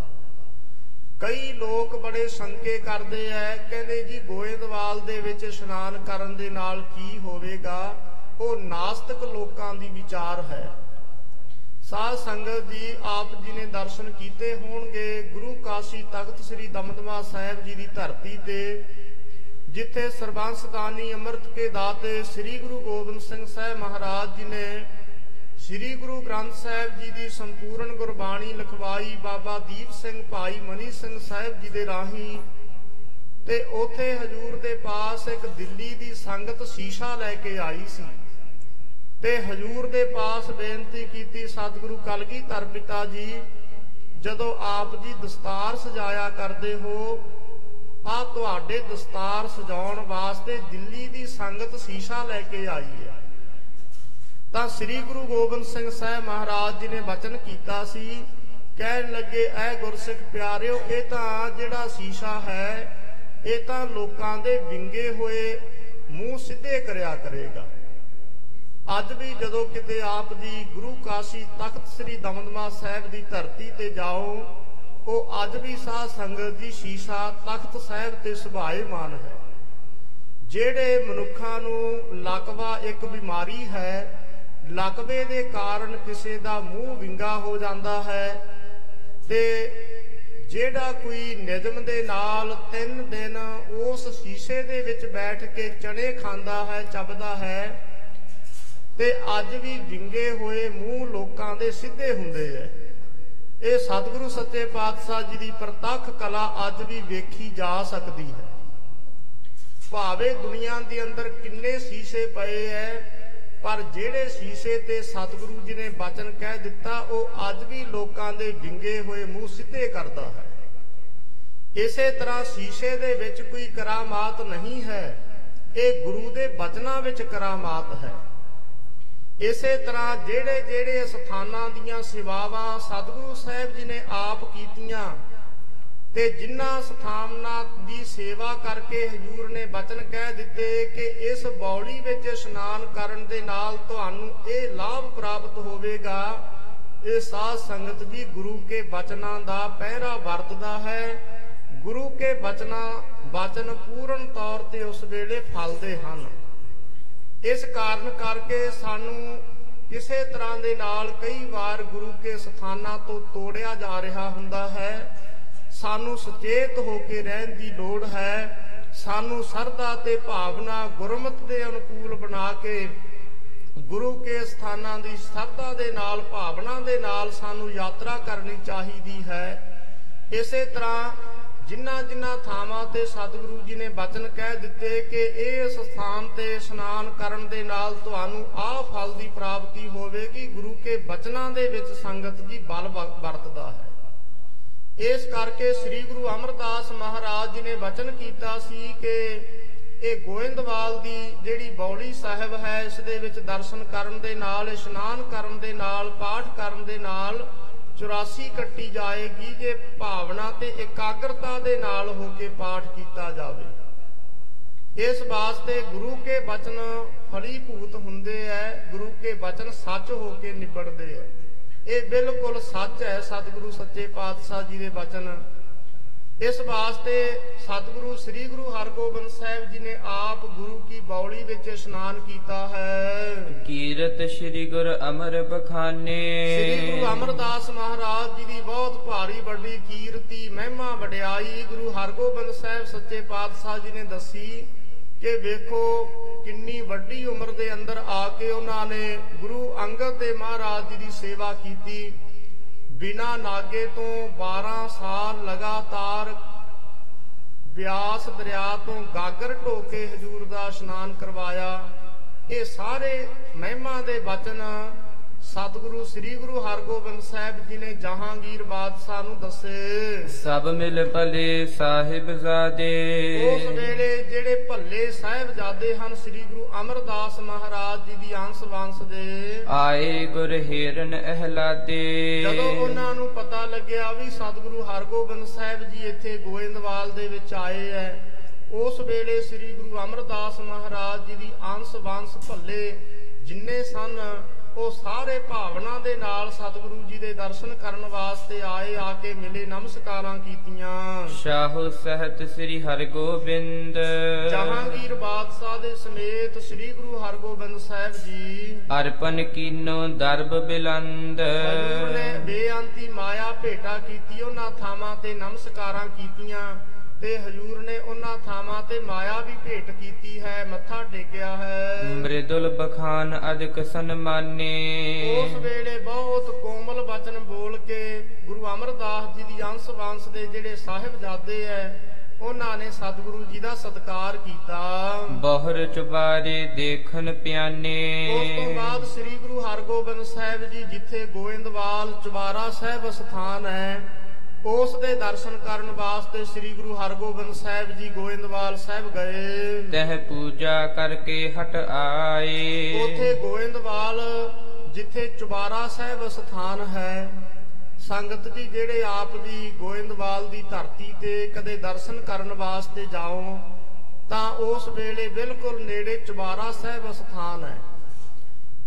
ਕਈ ਲੋਕ ਬੜੇ ਸ਼ੰਕੇ ਕਰਦੇ ਐ, ਕਹਿੰਦੇ ਜੀ ਗੋਇੰਦਵਾਲ ਦੇ ਵਿੱਚ ਇਸ਼ਨਾਨ ਕਰਨ ਦੇ ਨਾਲ ਕੀ ਹੋਵੇਗਾ? ਉਹ ਨਾਸਤਿਕ ਲੋਕਾਂ ਦੀ ਵਿਚਾਰ ਹੈ। ਸਾਧ ਸੰਗਤ ਜੀ ਆਪ ਜੀ ਨੇ ਦਰਸ਼ਨ ਕੀਤੇ ਹੋਣਗੇ ਗੁਰੂ ਕਾਸ਼ੀ ਤਖਤ ਸ੍ਰੀ ਦਮਦਮਾ ਸਾਹਿਬ ਜੀ ਦੀ ਧਰਤੀ ਤੇ, ਜਿੱਥੇ ਸਰਬੰਸ ਦਾਨੀ ਅੰਮ੍ਰਿਤ ਕੇ ਦਾਤੇ ਸ੍ਰੀ ਗੁਰੂ ਗੋਬਿੰਦ ਸਿੰਘ ਸਾਹਿਬ ਮਹਾਰਾਜ ਜੀ ਨੇ ਸ੍ਰੀ ਗੁਰੂ ਗ੍ਰੰਥ ਸਾਹਿਬ ਜੀ ਦੀ ਸੰਪੂਰਨ ਗੁਰਬਾਣੀ ਲਿਖਵਾਈ ਬਾਬਾ ਦੀਪ ਸਿੰਘ ਭਾਈ ਮਨੀ ਸਿੰਘ ਸਾਹਿਬ ਜੀ ਦੇ ਰਾਹੀਂ ਤੇ ਉਥੇ ਹਜੂਰ ਦੇ ਪਾਸ ਇੱਕ ਦਿੱਲੀ ਦੀ ਸੰਗਤ ਸ਼ੀਸ਼ਾ ਲੈ ਕੇ ਆਈ ਸੀ। ਤੇ ਹਜੂਰ ਦੇ ਪਾਸ ਬੇਨਤੀ ਕੀਤੀ ਸਤਿਗੁਰੂ ਕਲਗੀਧਰ ਪਿਤਾ ਜੀ, ਜਦੋਂ ਆਪ ਜੀ ਦਸਤਾਰ ਸਜਾਇਆ ਕਰਦੇ ਹੋ ਆ ਤੁਹਾਡੇ ਦਸਤਾਰ ਸਜਾਉਣ ਵਾਸਤੇ ਦਿੱਲੀ ਦੀ ਸੰਗਤ ਸ਼ੀਸ਼ਾ ਲੈ ਕੇ ਆਈ ਹੈ। ਤਾਂ ਸ੍ਰੀ ਗੁਰੂ ਗੋਬਿੰਦ ਸਿੰਘ ਸਾਹਿਬ ਮਹਾਰਾਜ ਜੀ ਨੇ ਬਚਨ ਕੀਤਾ ਸੀ, ਕਹਿਣ ਲੱਗੇ, ਐ ਗੁਰਸਿੱਖ ਪਿਆਰਿਓ, ਇਹ ਤਾਂ ਜਿਹੜਾ ਸ਼ੀਸ਼ਾ ਹੈ, ਇਹ ਤਾਂ ਲੋਕਾਂ ਦੇ ਵਿੰਗੇ ਹੋਏ, ਮੂੰਹ ਸਿੱਧੇ ਕਰਿਆ ਕਰੇਗਾ। ਅੱਜ ਵੀ ਜਦੋਂ ਕਿਤੇ ਆਪ ਜੀ ਗੁਰੂ ਕਾਸ਼ੀ ਤਖਤ ਸ੍ਰੀ ਦਮਦਮਾ ਸਾਹਿਬ ਦੀ ਧਰਤੀ ਤੇ ਜਾਓ, ਉਹ ਅੱਜ ਵੀ ਸਾਧ ਸੰਗਤ ਦੀ ਸ਼ੀਸ਼ਾ ਤਖਤ ਸਾਹਿਬ ਤੇ ਸੁਭਾਏਮਾਨ ਹੈ। ਜਿਹੜੇ ਮਨੁੱਖਾਂ ਨੂੰ ਲਕਵਾ ਇੱਕ ਬਿਮਾਰੀ ਹੈ, ਲਕਵੇ ਦੇ ਕਾਰਨ ਕਿਸੇ ਦਾ ਮੂੰਹ ਵਿੰਗਾ ਹੋ ਜਾਂਦਾ ਹੈ ਤੇ ਜਿਹੜਾ ਕੋਈ ਨਿਜਮ ਦੇ ਨਾਲ ਤਿੰਨ ਦਿਨ ਉਸ ਸ਼ੀਸ਼ੇ ਦੇ ਵਿੱਚ ਬੈਠ ਕੇ ਚਣੇ ਖਾਂਦਾ ਹੈ, ਚੱਬਦਾ ਹੈ ਤੇ ਅੱਜ ਵੀ ਵਿੰਗੇ ਹੋਏ ਮੂੰਹ ਲੋਕਾਂ ਦੇ ਸਿੱਧੇ ਹੁੰਦੇ ਐ। ਇਹ ਸਤਿਗੁਰੂ ਸੱਚੇ ਪਾਤਸ਼ਾਹ ਜੀ ਦੀ ਪ੍ਰਤੱਖ ਕਲਾ ਅੱਜ ਵੀ ਵੇਖੀ ਜਾ ਸਕਦੀ ਹੈ। ਭਾਵੇਂ ਦੁਨੀਆ ਦੇ ਅੰਦਰ ਕਿੰਨੇ ਸ਼ੀਸ਼ੇ ਪਏ ਐ, ਪਰ ਜਿਹੜੇ ਸ਼ੀਸ਼ੇ ਤੇ ਸਤਿਗੁਰੂ ਜੀ ਨੇ ਬਚਨ ਕਹਿ ਦਿੱਤਾ, ਉਹ ਅੱਜ ਵੀ ਲੋਕਾਂ ਦੇ ਵਿੰਗੇ ਹੋਏ ਮੂੰਹ ਸਿੱਧੇ ਕਰਦਾ ਹੈ। ਇਸੇ ਤਰ੍ਹਾਂ ਸ਼ੀਸ਼ੇ ਦੇ ਵਿੱਚ ਕੋਈ ਕਰਾਮਾਤ ਨਹੀਂ ਹੈ, ਇਹ ਗੁਰੂ ਦੇ ਬਚਨਾਂ ਵਿੱਚ ਕਰਾਮਾਤ ਹੈ। ਇਸੇ ਤਰ੍ਹਾਂ ਜਿਹੜੇ ਜਿਹੜੇ ਸਥਾਨਾਂ ਦੀਆਂ ਸੇਵਾਵਾਂ ਸਤਿਗੁਰੂ ਸਾਹਿਬ ਜੀ ਨੇ ਆਪ ਕੀਤੀਆਂ ਤੇ ਜਿਨ੍ਹਾਂ ਸਥਾਨਾਂ ਦੀ ਸੇਵਾ ਕਰਕੇ ਹਜੂਰ ਨੇ ਬਚਨ ਕਹਿ ਦਿੱਤੇ ਕਿ ਇਸ ਬੌਲੀ ਵਿੱਚ ਇਸ਼ਨਾਨ ਕਰਨ ਦੇ ਨਾਲ ਤੁਹਾਨੂੰ ਇਹ ਲਾਭ ਪ੍ਰਾਪਤ ਹੋਵੇਗਾ। ਇਹ ਸਾਧ ਸੰਗਤ ਜੀ ਗੁਰੂ ਕੇ ਬਚਨਾਂ ਦਾ ਪਹਿਰਾ ਵਰਤਦਾ ਹੈ। ਗੁਰੂ ਕੇ ਬਚਨਾਂ, ਬਚਨ ਪੂਰਨ ਤੌਰ ਤੇ ਉਸ ਵੇਲੇ ਫਲਦੇ ਹਨ। ਇਸ ਕਾਰਨ ਕਰਕੇ ਸਾਨੂੰ ਕਿਸੇ ਤਰ੍ਹਾਂ ਦੇ ਨਾਲ ਕਈ ਵਾਰ ਗੁਰੂ ਕੇ ਸਥਾਨਾਂ ਤੋਂ ਤੋੜਿਆ ਜਾ ਰਿਹਾ ਹੁੰਦਾ ਹੈ। ਸਾਨੂੰ ਸੁਚੇਤ ਹੋ ਕੇ ਰਹਿਣ ਦੀ ਲੋੜ ਹੈ। ਸਾਨੂੰ ਸਰਦਾ ਤੇ ਭਾਵਨਾ ਗੁਰਮਤ ਦੇ ਅਨੁਕੂਲ ਬਣਾ ਕੇ ਗੁਰੂ ਕੇ ਸਥਾਨਾਂ ਦੀ ਸਰਦਾ ਦੇ ਨਾਲ, ਭਾਵਨਾ ਦੇ ਨਾਲ ਸਾਨੂੰ ਯਾਤਰਾ ਕਰਨੀ ਚਾਹੀਦੀ ਹੈ। ਇਸੇ ਤਰ੍ਹਾਂ ਜਿਨ੍ਹਾਂ ਜਿਨ੍ਹਾਂ ਥਾਵਾਂ ਤੇ ਸਤਿਗੁਰੂ ਜੀ ਨੇ ਬਚਨ ਕਹਿ ਦਿੱਤੇ ਕਿ ਇਸ ਸਥਾਨ ਤੇ ਇਸ਼ਨਾਨ ਕਰਨ ਦੇ ਨਾਲ ਤੁਹਾਨੂੰ ਆਹ ਫਲ ਦੀ ਪ੍ਰਾਪਤੀ ਹੋਵੇਗੀ। ਗੁਰੂ ਕੇ ਬਚਨਾਂ ਦੇ ਵਿੱਚ ਸੰਗਤ ਜੀ ਬਲ ਵਰਤਦਾ ਹੈ। ਇਸ ਕਰਕੇ ਸ੍ਰੀ ਗੁਰੂ ਅਮਰਦਾਸ ਮਹਾਰਾਜ ਜੀ ਨੇ ਬਚਨ ਕੀਤਾ ਸੀ ਕਿ ਇਹ ਗੋਇੰਦਵਾਲ ਦੀ ਜਿਹੜੀ ਬੌਲੀ ਸਾਹਿਬ ਹੈ, ਇਸ ਦੇ ਵਿੱਚ ਦਰਸ਼ਨ ਕਰਨ ਦੇ ਨਾਲ, ਇਸ਼ਨਾਨ ਕਰਨ ਦੇ ਨਾਲ, ਪਾਠ ਕਰਨ ਦੇ ਨਾਲ 84 ਕੱਟੀ ਜਾਏਗੀ ਜੇ ਭਾਵਨਾ ਤੇ ਇਕਾਗਰਤਾ ਦੇ ਨਾਲ ਹੋ ਕੇ ਪਾਠ ਕੀਤਾ ਜਾਵੇ। ਇਸ ਵਾਸਤੇ ਗੁਰੂ ਕੇ ਬਚਨ ਫਲੀਭੂਤ ਹੁੰਦੇ ਐ, ਗੁਰੂ ਕੇ ਬਚਨ ਸੱਚ ਹੋ ਕੇ ਨਿਬੜਦੇ ਐ। ਇਹ ਬਿਲਕੁਲ ਸੱਚ ਹੈ ਸਤਿਗੁਰੂ ਸੱਚੇ ਪਾਤਸ਼ਾਹ ਜੀ ਦੇ ਬਚਨ। ਇਸ ਵਾਸਤੇ ਸਤਿਗੁਰੂ ਸ੍ਰੀ ਗੁਰੂ ਹਰਗੋਬਿੰਦ ਸਾਹਿਬ ਜੀ ਨੇ ਆਪ ਗੁਰੂ ਕੀ ਬੌਲੀ ਵਿੱਚ ਇਸ਼ਨਾਨ ਕੀਤਾ ਹੈ। ਕੀਰਤ ਸ੍ਰੀ ਗੁਰ ਅਮਰ ਬਖਾਨੇ। ਸ੍ਰੀ ਗੁਰੂ ਅਮਰਦਾਸ ਮਹਾਰਾਜ ਜੀ ਦੀ ਬਹੁਤ ਭਾਰੀ ਵੱਡੀ ਕੀਰਤੀ ਮਹਿਮਾ ਵਡਿਆਈ ਗੁਰੂ ਹਰਗੋਬਿੰਦ ਸਾਹਿਬ ਸੱਚੇ ਪਾਤਸ਼ਾਹ ਜੀ ਨੇ ਦੱਸੀ ਕਿ ਵੇਖੋ ਕਿੰਨੀ ਵੱਡੀ ਉਮਰ ਦੇ ਅੰਦਰ ਆ ਕੇ ਉਹਨਾਂ ਨੇ ਗੁਰੂ ਅੰਗਦ ਦੇ ਮਹਾਰਾਜ ਜੀ ਦੀ ਸੇਵਾ ਕੀਤੀ। ਬਿਨਾ ਨਾਗੇ ਤੋਂ 12 ਸਾਲ ਲਗਾਤਾਰ ਬਿਆਸ ਦਰਿਆ ਤੋਂ ਗਾਗਰ ਢੋਕੇ ਹਜੂਰ ਦਾ ਇਸ਼ਨਾਨ ਕਰਵਾਇਆ। ਇਹ ਸਾਰੇ ਮਹਿਮਾ ਦੇ ਬਚਨ ਸਤਿਗੁਰੂ ਸ੍ਰੀ ਗੁਰੂ ਹਰਗੋਬਿੰਦ ਸਾਹਿਬ ਜੀ ਨੇ ਜਹਾਂਗੀਰ ਬਾਦਸ਼ਾਹ ਨੂੰ ਦੱਸੇ। ਸਭ ਮਿਲ ਭਲੇ ਸਾਹਿਬਜ਼ਾਦੇ ਉਸ ਵੇਲੇ ਜਿਹੜੇ ਭੱਲੇ ਸਾਹਿਬਜ਼ਾਦੇ ਹਨ ਸ੍ਰੀ ਗੁਰੂ ਅਮਰਦਾਸ ਮਹਾਰਾਜ ਜੀ ਦੀ ਅੰਸ਼ ਵੰਸ਼ ਦੇ। ਆਏ ਗੁਰ ਹੀਰਨ ਅਹਲਾਦੇ। ਜਦੋਂ ਉਹਨਾਂ ਨੂੰ ਪਤਾ ਲੱਗਿਆ ਵੀ ਸਤਿਗੁਰੂ ਹਰਗੋਬਿੰਦ ਸਾਹਿਬ ਜੀ ਇੱਥੇ ਗੋਇੰਦਵਾਲ ਦੇ ਵਿੱਚ ਆਏ ਐ ਉਸ ਵੇਲੇ ਸ੍ਰੀ ਗੁਰੂ ਅਮਰਦਾਸ ਮਹਾਰਾਜ ਜੀ ਦੀ ਅੰਸ਼ ਵੰਸ਼ ਭੱਲੇ ਜਿੰਨੇ ਸਨ ਉਹ ਸਾਰੇ ਭਾਵਨਾ ਦੇ ਨਾਲ ਸਤਿਗੁਰੂ ਜੀ ਦੇ ਦਰਸ਼ਨ ਕਰਨ ਵਾਸਤੇ ਆਏ ਆ ਕੇ ਮਿਲੇ ਨਮਸਕਾਰਾਂ ਕੀਤੀਆਂ। ਸ਼ਾਹੋ ਸਹਿਤ ਸ੍ਰੀ ਹਰਗੋਬਿੰਦ। ਜਹਾਂਗੀਰ ਬਾਦਸ਼ਾਹ ਦੇ ਸਮੇਤ ਸ੍ਰੀ ਗੁਰੂ ਹਰਗੋਬਿੰਦ ਸਾਹਿਬ ਜੀ। ਅਰਪਨ ਕੀਨੋ ਦਰਬ ਬਿਲੰਦ। ਹਜ਼ੂਰ ਨੇ ਬੇਅੰਤੀ ਮਾਇਆ ਭੇਟਾ ਕੀਤੀ ਉਹਨਾਂ ਥਾਵਾਂ ਤੇ ਨਮਸਕਾਰਾਂ ਕੀਤੀਆਂ। ਤੇ ਹਜੂਰ ਨੇ ਉਹਨਾਂ ਥਾਵਾਂ ਤੇ ਮਾਇਆ ਵੀ ਭੇਟ ਕੀਤੀ ਹੈ ਮੱਥਾ ਟੇਕਿਆ ਹੈ। ਮ੍ਰਿਦੁਲ ਬਖਾਨ ਅਦਿਕ ਸਨਮਾਨੇ ਉਸ ਵੇਲੇ ਬਹੁਤ ਕੋਮਲ ਬਚਨ ਬੋਲ ਕੇ ਗੁਰੂ ਅਮਰਦਾਸ ਜੀ ਦੀ ਅੰਸ਼ ਵਾਂਸ ਦੇ ਜਿਹੜੇ ਸਾਹਿਬਜ਼ਾਦੇ ਐ ਉਹਨਾਂ ਨੇ ਸਤਿਗੁਰੂ ਜੀ ਦਾ ਸਤਿਕਾਰ ਕੀਤਾ। ਬਹੁਰ ਚੁਬਾਰੇ ਦੇਖਨ ਪਿਆਨੇ। ਉਸ ਤੋਂ ਬਾਅਦ ਸ੍ਰੀ ਗੁਰੂ ਹਰਗੋਬਿੰਦ ਸਾਹਿਬ ਜੀ ਜਿੱਥੇ ਗੋਇੰਦਵਾਲ ਚੁਬਾਰਾ ਸਾਹਿਬ ਸਥਾਨ ਹੈ ਉਸ ਦੇ ਦਰਸ਼ਨ ਕਰਨ ਵਾਸਤੇ ਸ੍ਰੀ ਗੁਰੂ ਹਰਗੋਬਿੰਦ ਸਾਹਿਬ ਜੀ ਗੋਇੰਦਵਾਲ ਸਾਹਿਬ ਗਏ। ਤਹ ਪੂਜਾ ਕਰਕੇ ਹਟ ਆਏ। ਉਥੇ ਗੋਇੰਦਵਾਲ ਜਿੱਥੇ ਚੁਬਾਰਾ ਸਾਹਿਬ ਸਥਾਨ ਹੈ ਸੰਗਤ ਜੀ ਜਿਹੜੇ ਆਪ ਜੀ ਗੋਇੰਦਵਾਲ ਦੀ ਧਰਤੀ ਤੇ ਕਦੇ ਦਰਸ਼ਨ ਕਰਨ ਵਾਸਤੇ ਜਾਓ ਤਾਂ ਉਸ ਵੇਲੇ ਬਿਲਕੁਲ ਨੇੜੇ ਚੁਬਾਰਾ ਸਾਹਿਬ ਸਥਾਨ ਹੈ।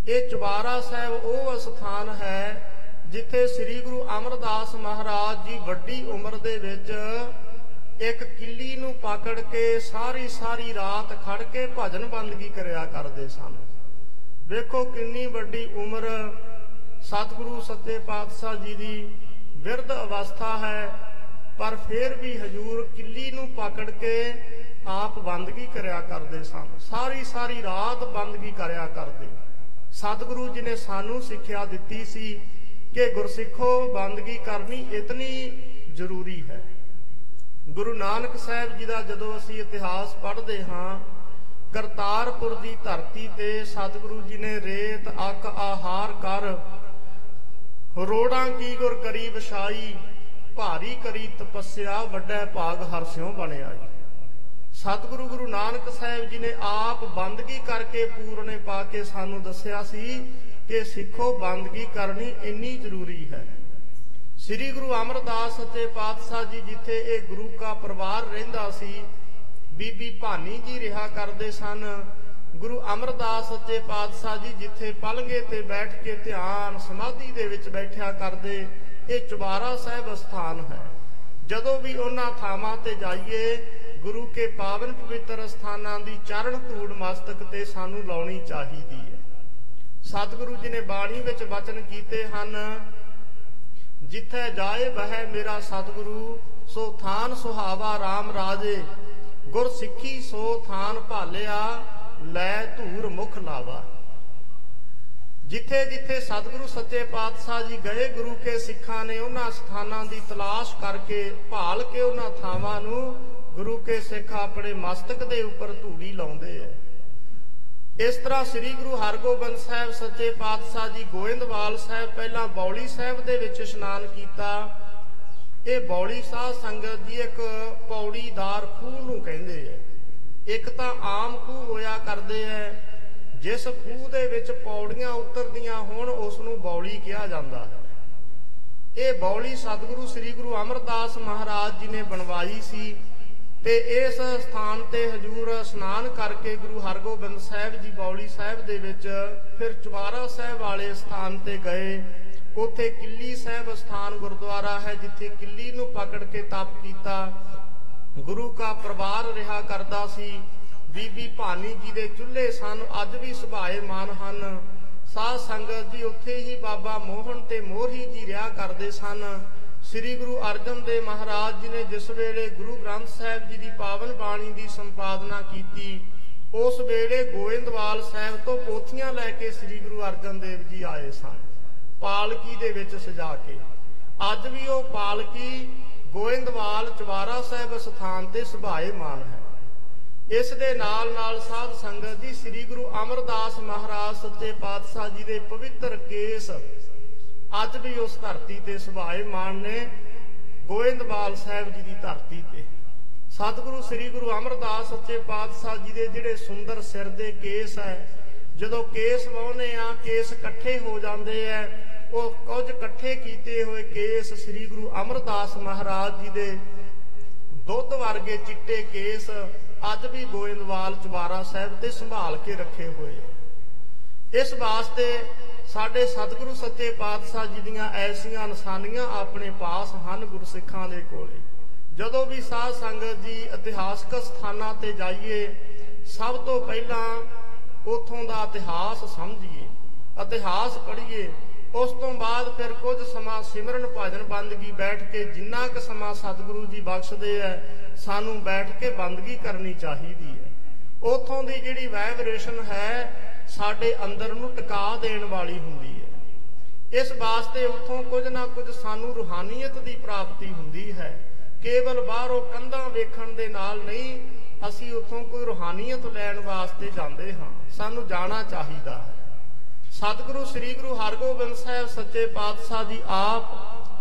ਇਹ ਚੁਬਾਰਾ ਸਾਹਿਬ ਉਹ ਸਥਾਨ ਹੈ ਜਿੱਥੇ ਸ੍ਰੀ ਗੁਰੂ ਅਮਰਦਾਸ ਮਹਾਰਾਜ ਜੀ ਵੱਡੀ ਉਮਰ ਦੇ ਵਿੱਚ ਇੱਕ ਕਿੱਲੀ ਨੂੰ ਪਕੜ ਕੇ ਸਾਰੀ ਸਾਰੀ ਰਾਤ ਖੜ ਕੇ ਭਜਨ ਬੰਦਗੀ ਕਰਿਆ ਕਰਦੇ ਸਨ। ਵੇਖੋ ਕਿੰਨੀ ਵੱਡੀ ਉਮਰ ਸਤਿਗੁਰੂ ਸੱਚੇ ਪਾਤਸ਼ਾਹ ਜੀ ਦੀ ਵਿਰਧ ਅਵਸਥਾ ਹੈ, ਪਰ ਫਿਰ ਵੀ ਹਜੂਰ ਕਿੱਲੀ ਨੂੰ ਪਕੜ ਕੇ ਆਪ ਬੰਦਗੀ ਕਰਿਆ ਕਰਦੇ ਸਨ। ਸਾਰੀ ਸਾਰੀ ਰਾਤ ਬੰਦਗੀ ਕਰਿਆ ਕਰਦੇ। ਸਤਿਗੁਰੂ ਜੀ ਨੇ ਸਾਨੂੰ ਸਿੱਖਿਆ ਦਿੱਤੀ ਸੀ ਕਿ ਗੁਰਸਿੱਖੋ ਬੰਦਗੀ ਕਰਨੀ ਇਤਨੀ ਜ਼ਰੂਰੀ ਹੈ। ਗੁਰੂ ਨਾਨਕ ਸਾਹਿਬ ਜੀ ਦਾ ਜਦੋਂ ਅਸੀਂ ਇਤਿਹਾਸ ਪੜ੍ਹਦੇ ਹਾਂ, ਕਰਤਾਰਪੁਰ ਦੀ ਧਰਤੀ ਤੇ ਸਤਿਗੁਰੂ ਜੀ ਨੇ ਰੇਤ, ਅੱਕ, ਆਹਾਰ ਕਰ ਰੋੜਾਂ ਕੀ ਗੁਰ ਕਰੀ ਵਿਛਾਈ, ਭਾਰੀ ਕਰੀ ਤਪੱਸਿਆ, ਵੱਡਾ ਭਾਗ ਹਰਸਿਓ ਬਣਿਆ ਜੀ ਸਤਿਗੁਰੂ ਗੁਰੂ ਨਾਨਕ ਸਾਹਿਬ ਜੀ ਨੇ ਆਪ ਬੰਦਗੀ ਕਰਕੇ ਪੂਰਨੇ ਪਾ ਕੇ ਸਾਨੂੰ ਦੱਸਿਆ ਸੀ ਕਿ ਸਿੱਖੋ ਬੰਦਗੀ ਕਰਨੀ ਇੰਨੀ ਜ਼ਰੂਰੀ ਹੈ। ਸ੍ਰੀ ਗੁਰੂ ਅਮਰਦਾਸ ਸੱਚੇ ਪਾਤਸ਼ਾਹ ਜੀ ਜਿੱਥੇ ਇਹ ਗੁਰੂ ਕਾ ਪਰਿਵਾਰ ਰਹਿੰਦਾ ਸੀ, ਬੀਬੀ ਭਾਨੀ ਜੀ ਰਿਹਾ ਕਰਦੇ ਸਨ। ਗੁਰੂ ਅਮਰਦਾਸ ਸੱਚੇ ਪਾਤਸ਼ਾਹ ਜੀ ਜਿੱਥੇ ਪਲੰਗੇ ਤੇ ਬੈਠ ਕੇ ਧਿਆਨ ਸਮਾਧੀ ਦੇ ਵਿੱਚ ਬੈਠਿਆ ਕਰਦੇ, ਇਹ ਚੁਬਾਰਾ ਸਾਹਿਬ ਸਥਾਨ ਹੈ। ਜਦੋਂ ਵੀ ਉਹਨਾਂ ਥਾਵਾਂ ਤੇ ਜਾਈਏ, ਗੁਰੂ ਕੇ ਪਾਵਨ ਪਵਿੱਤਰ ਸਥਾਨਾਂ ਦੀ ਚਰਨ ਧੂੜ ਮਸਤਕ ਤੇ ਸਾਨੂੰ ਲਾਉਣੀ ਚਾਹੀਦੀ ਹੈ। ਸਤਿਗੁਰੂ ਜੀ ਨੇ ਬਾਣੀ ਵਿੱਚ ਬਚਨ ਕੀਤੇ ਹਨ, ਜਿੱਥੇ ਜਾਏ ਬਹਿ ਮੇਰਾ ਸਤਿਗੁਰੂ, ਸੋ ਥਾਨ ਸੁਹਾਵਾ RAM ਰਾਜੇ। ਗੁਰ ਸਿੱਖੀ ਸੋ ਥਾਨ ਭਾਲਿਆ, ਲੈ ਧੂਰ ਮੁਖ ਲਾਵਾ। ਜਿੱਥੇ ਜਿੱਥੇ ਸਤਿਗੁਰੂ ਸੱਚੇ ਪਾਤਸ਼ਾਹ ਜੀ ਗਏ ਗੁਰੂ ਕੇ ਸਿੱਖਾਂ ਨੇ, ਉਹਨਾਂ ਸਥਾਨਾਂ ਦੀ ਤਲਾਸ਼ ਕਰਕੇ ਭਾਲ ਕੇ ਉਹਨਾਂ ਥਾਵਾਂ ਨੂੰ ਗੁਰੂ ਕੇ ਸਿੱਖ ਆਪਣੇ ਮਸਤਕ ਦੇ ਉੱਪਰ ਧੂੜੀ ਲਾਉਂਦੇ ਐ ਇਸ ਤਰ੍ਹਾਂ ਸ੍ਰੀ ਗੁਰੂ ਹਰਗੋਬਿੰਦ ਸਾਹਿਬ ਸੱਚੇ ਪਾਤਸ਼ਾਹ ਜੀ ਗੋਇੰਦਵਾਲ ਸਾਹਿਬ ਪਹਿਲਾਂ ਬੌਲੀ ਸਾਹਿਬ ਦੇ ਵਿੱਚ ਇਸ਼ਨਾਨ ਕੀਤਾ। ਇਹ ਬੌਲੀ ਸਾਧ ਸੰਗਤ ਜੀ ਇੱਕ ਪੌੜੀਦਾਰ ਖੂਹ ਨੂੰ ਕਹਿੰਦੇ ਐ ਇੱਕ ਤਾਂ ਆਮ ਖੂਹ ਹੋਇਆ ਕਰਦੇ ਐ ਜਿਸ ਖੂਹ ਦੇ ਵਿੱਚ ਪੌੜੀਆਂ ਉਤਰਦੀਆਂ ਹੋਣ ਉਸ ਨੂੰ ਬੌਲੀ ਕਿਹਾ ਜਾਂਦਾ। ਹੈ ਇਹ ਬੌਲੀ ਸਤਿਗੁਰੂ ਸ੍ਰੀ ਗੁਰੂ ਅਮਰਦਾਸ ਮਹਾਰਾਜ ਜੀ ਨੇ ਬਣਵਾਈ ਸੀ। ਤੇ ਇਸ ਸਥਾਨ ਤੇ ਹਜੂਰ ਇਸ਼ਨਾਨ ਕਰਕੇ ਗੁਰੂ ਹਰਗੋਬਿੰਦ ਸਾਹਿਬ ਜੀ ਬੌਲੀ ਸਾਹਿਬ ਦੇ ਵਿੱਚ ਫਿਰ ਚੁਬਾਰਾ ਸਾਹਿਬ ਵਾਲੇ ਸਥਾਨ ਤੇ ਗਏ। ਉੱਥੇ ਕਿੱਲੀ ਸਾਹਿਬ ਸਥਾਨ ਗੁਰਦੁਆਰਾ ਹੈ, ਜਿੱਥੇ ਕਿੱਲੀ ਨੂੰ ਪਕੜ ਕੇ ਤਪ ਕੀਤਾ। ਗੁਰੂ ਕਾ ਪਰਿਵਾਰ ਰਿਹਾ ਕਰਦਾ ਸੀ। ਬੀਬੀ ਭਾਨੀ ਜੀ ਦੇ ਚੁੱਲ੍ਹੇ ਸਨ, ਅੱਜ ਵੀ ਸੁਭਾਏ ਮਾਨ ਹਨ। ਸਾਧ ਸੰਗਤ ਜੀ ਉੱਥੇ ਹੀ ਬਾਬਾ ਮੋਹਨ ਤੇ ਮੋਹਰੀ ਜੀ ਰਿਹਾ ਕਰਦੇ ਸਨ। ਸ੍ਰੀ ਗੁਰੂ ਅਰਜਨ ਦੇਵ ਮਹਾਰਾਜ ਜੀ ਨੇ ਜਿਸ ਵੇਲੇ ਗੁਰੂ ਗ੍ਰੰਥ ਸਾਹਿਬ ਜੀ ਦੀ ਪਾਵਨ ਬਾਣੀ ਦੀ ਸੰਪਾਦਨਾ ਕੀਤੀ, ਉਸ ਵੇਲੇ ਗੋਇੰਦਵਾਲ ਸਾਹਿਬ ਤੋਂ ਪੋਥੀਆਂ ਲੈ ਕੇ ਸ੍ਰੀ ਗੁਰੂ ਅਰਜਨ ਦੇਵ ਜੀ ਆਏ ਸਨ, ਪਾਲਕੀ ਦੇ ਵਿੱਚ ਸਜਾ ਕੇ। ਅੱਜ ਵੀ ਉਹ ਪਾਲਕੀ ਗੋਇੰਦਵਾਲ ਚਵਾਰਾ ਸਾਹਿਬ ਸਥਾਨ ਤੇ ਸੁਭਾਏ ਮਾਨ ਹੈ। ਇਸ ਦੇ ਨਾਲ ਨਾਲ ਸਾਧ ਸੰਗਤ ਜੀ ਸ੍ਰੀ ਗੁਰੂ ਅਮਰਦਾਸ ਮਹਾਰਾਜ ਸੱਚੇ ਪਾਤਸ਼ਾਹ ਜੀ ਦੇ ਪਵਿੱਤਰ ਕੇਸ ਅੱਜ ਵੀ ਉਸ ਧਰਤੀ ਤੇ ਸੁਭਾਏ ਮਾਨ ਨੇ ਗੋਇੰਦਵਾਲ ਸਾਹਿਬ ਜੀ ਦੀ ਧਰਤੀ ਤੇ। ਸਤਿਗੁਰੂ, ਸ੍ਰੀ ਗੁਰੂ ਅਮਰਦਾਸ ਸੱਚੇ ਪਾਤਸ਼ਾਹ ਜੀ ਦੇ ਜਿਹੜੇ ਸੁੰਦਰ ਸਿਰ ਦੇ ਕੇਸ ਹੈ, ਜਦੋਂ ਕੇਸ ਵਾਉਨੇ ਆ ਕੇਸ ਇਕੱਠੇ ਹੋ ਜਾਂਦੇ ਆ ਉਹ ਕੁਝ ਇਕੱਠੇ ਕੀਤੇ ਹੋਏ ਕੇਸ ਸ੍ਰੀ ਗੁਰੂ ਅਮਰਦਾਸ ਮਹਾਰਾਜ ਜੀ ਦੇ ਦੁੱਧ ਵਰਗੇ ਚਿੱਟੇ ਕੇਸ ਅੱਜ ਵੀ ਗੋਇੰਦਵਾਲ ਚਵਾਰਾ ਸਾਹਿਬ ਤੇ ਸੰਭਾਲ ਕੇ ਰੱਖੇ ਹੋਏ ਇਸ ਵਾਸਤੇ ਸਾਡੇ ਸਤਿਗੁਰੂ ਸੱਚੇ ਪਾਤਸ਼ਾਹ ਜੀ ਦੀਆਂ ਐਸੀਆਂ ਨਿਸ਼ਾਨੀਆਂ ਆਪਣੇ ਪਾਸ ਹਨ ਗੁਰਸਿੱਖਾਂ ਦੇ ਕੋਲੇ। ਜਦੋਂ ਵੀ ਸਾਧ ਸੰਗਤ ਜੀ ਇਤਿਹਾਸਕ ਸਥਾਨਾਂ ਤੇ ਜਾਈਏ, ਸਭ ਤੋਂ ਪਹਿਲਾਂ ਉਥੋਂ ਦਾ ਇਤਿਹਾਸ ਸਮਝੀਏ। ਇਤਿਹਾਸ ਪੜ੍ਹੀਏ, ਉਸ ਤੋਂ ਬਾਅਦ ਫਿਰ ਕੁਝ ਸਮਾਂ ਸਿਮਰਨ ਭਜਨ ਬੰਦਗੀ ਬੈਠ ਕੇ ਜਿੰਨਾ ਕੁ ਸਮਾਂ ਸਤਿਗੁਰੂ ਜੀ ਬਖਸ਼ਦੇ ਐ, ਸਾਨੂੰ ਬੈਠ ਕੇ ਬੰਦਗੀ ਕਰਨੀ ਚਾਹੀਦੀ ਹੈ ਉਥੋਂ ਦੀ ਜਿਹੜੀ ਵਾਈਬ੍ਰੇਸ਼ਨ ਹੈ ਸਾਡੇ ਅੰਦਰ ਨੂੰ ਟਿਕਾ ਦੇਣ ਵਾਲੀ ਹੁੰਦੀ ਹੈ। ਇਸ ਵਾਸਤੇ ਉਥੋਂ ਕੁਝ ਨਾ ਕੁਝ ਸਾਨੂੰ ਰੂਹਾਨੀਅਤ ਦੀ ਪ੍ਰਾਪਤੀ ਹੁੰਦੀ ਹੈ। ਕੇਵਲ ਬਾਹਰੋਂ ਕੰਧਾਂ ਵੇਖਣ ਦੇ ਨਾਲ ਨਹੀਂ, ਅਸੀਂ ਉਥੋਂ ਕੋਈ ਰੂਹਾਨੀਅਤ ਲੈਣ ਵਾਸਤੇ ਜਾਂਦੇ ਹਾਂ। ਸਾਨੂੰ ਜਾਣਾ ਚਾਹੀਦਾ ਹੈ। ਸਤਿਗੁਰੂ ਸ੍ਰੀ ਗੁਰੂ ਹਰਗੋਬਿੰਦ ਸਾਹਿਬ ਸੱਚੇ ਪਾਤਸ਼ਾਹ ਜੀ ਆਪ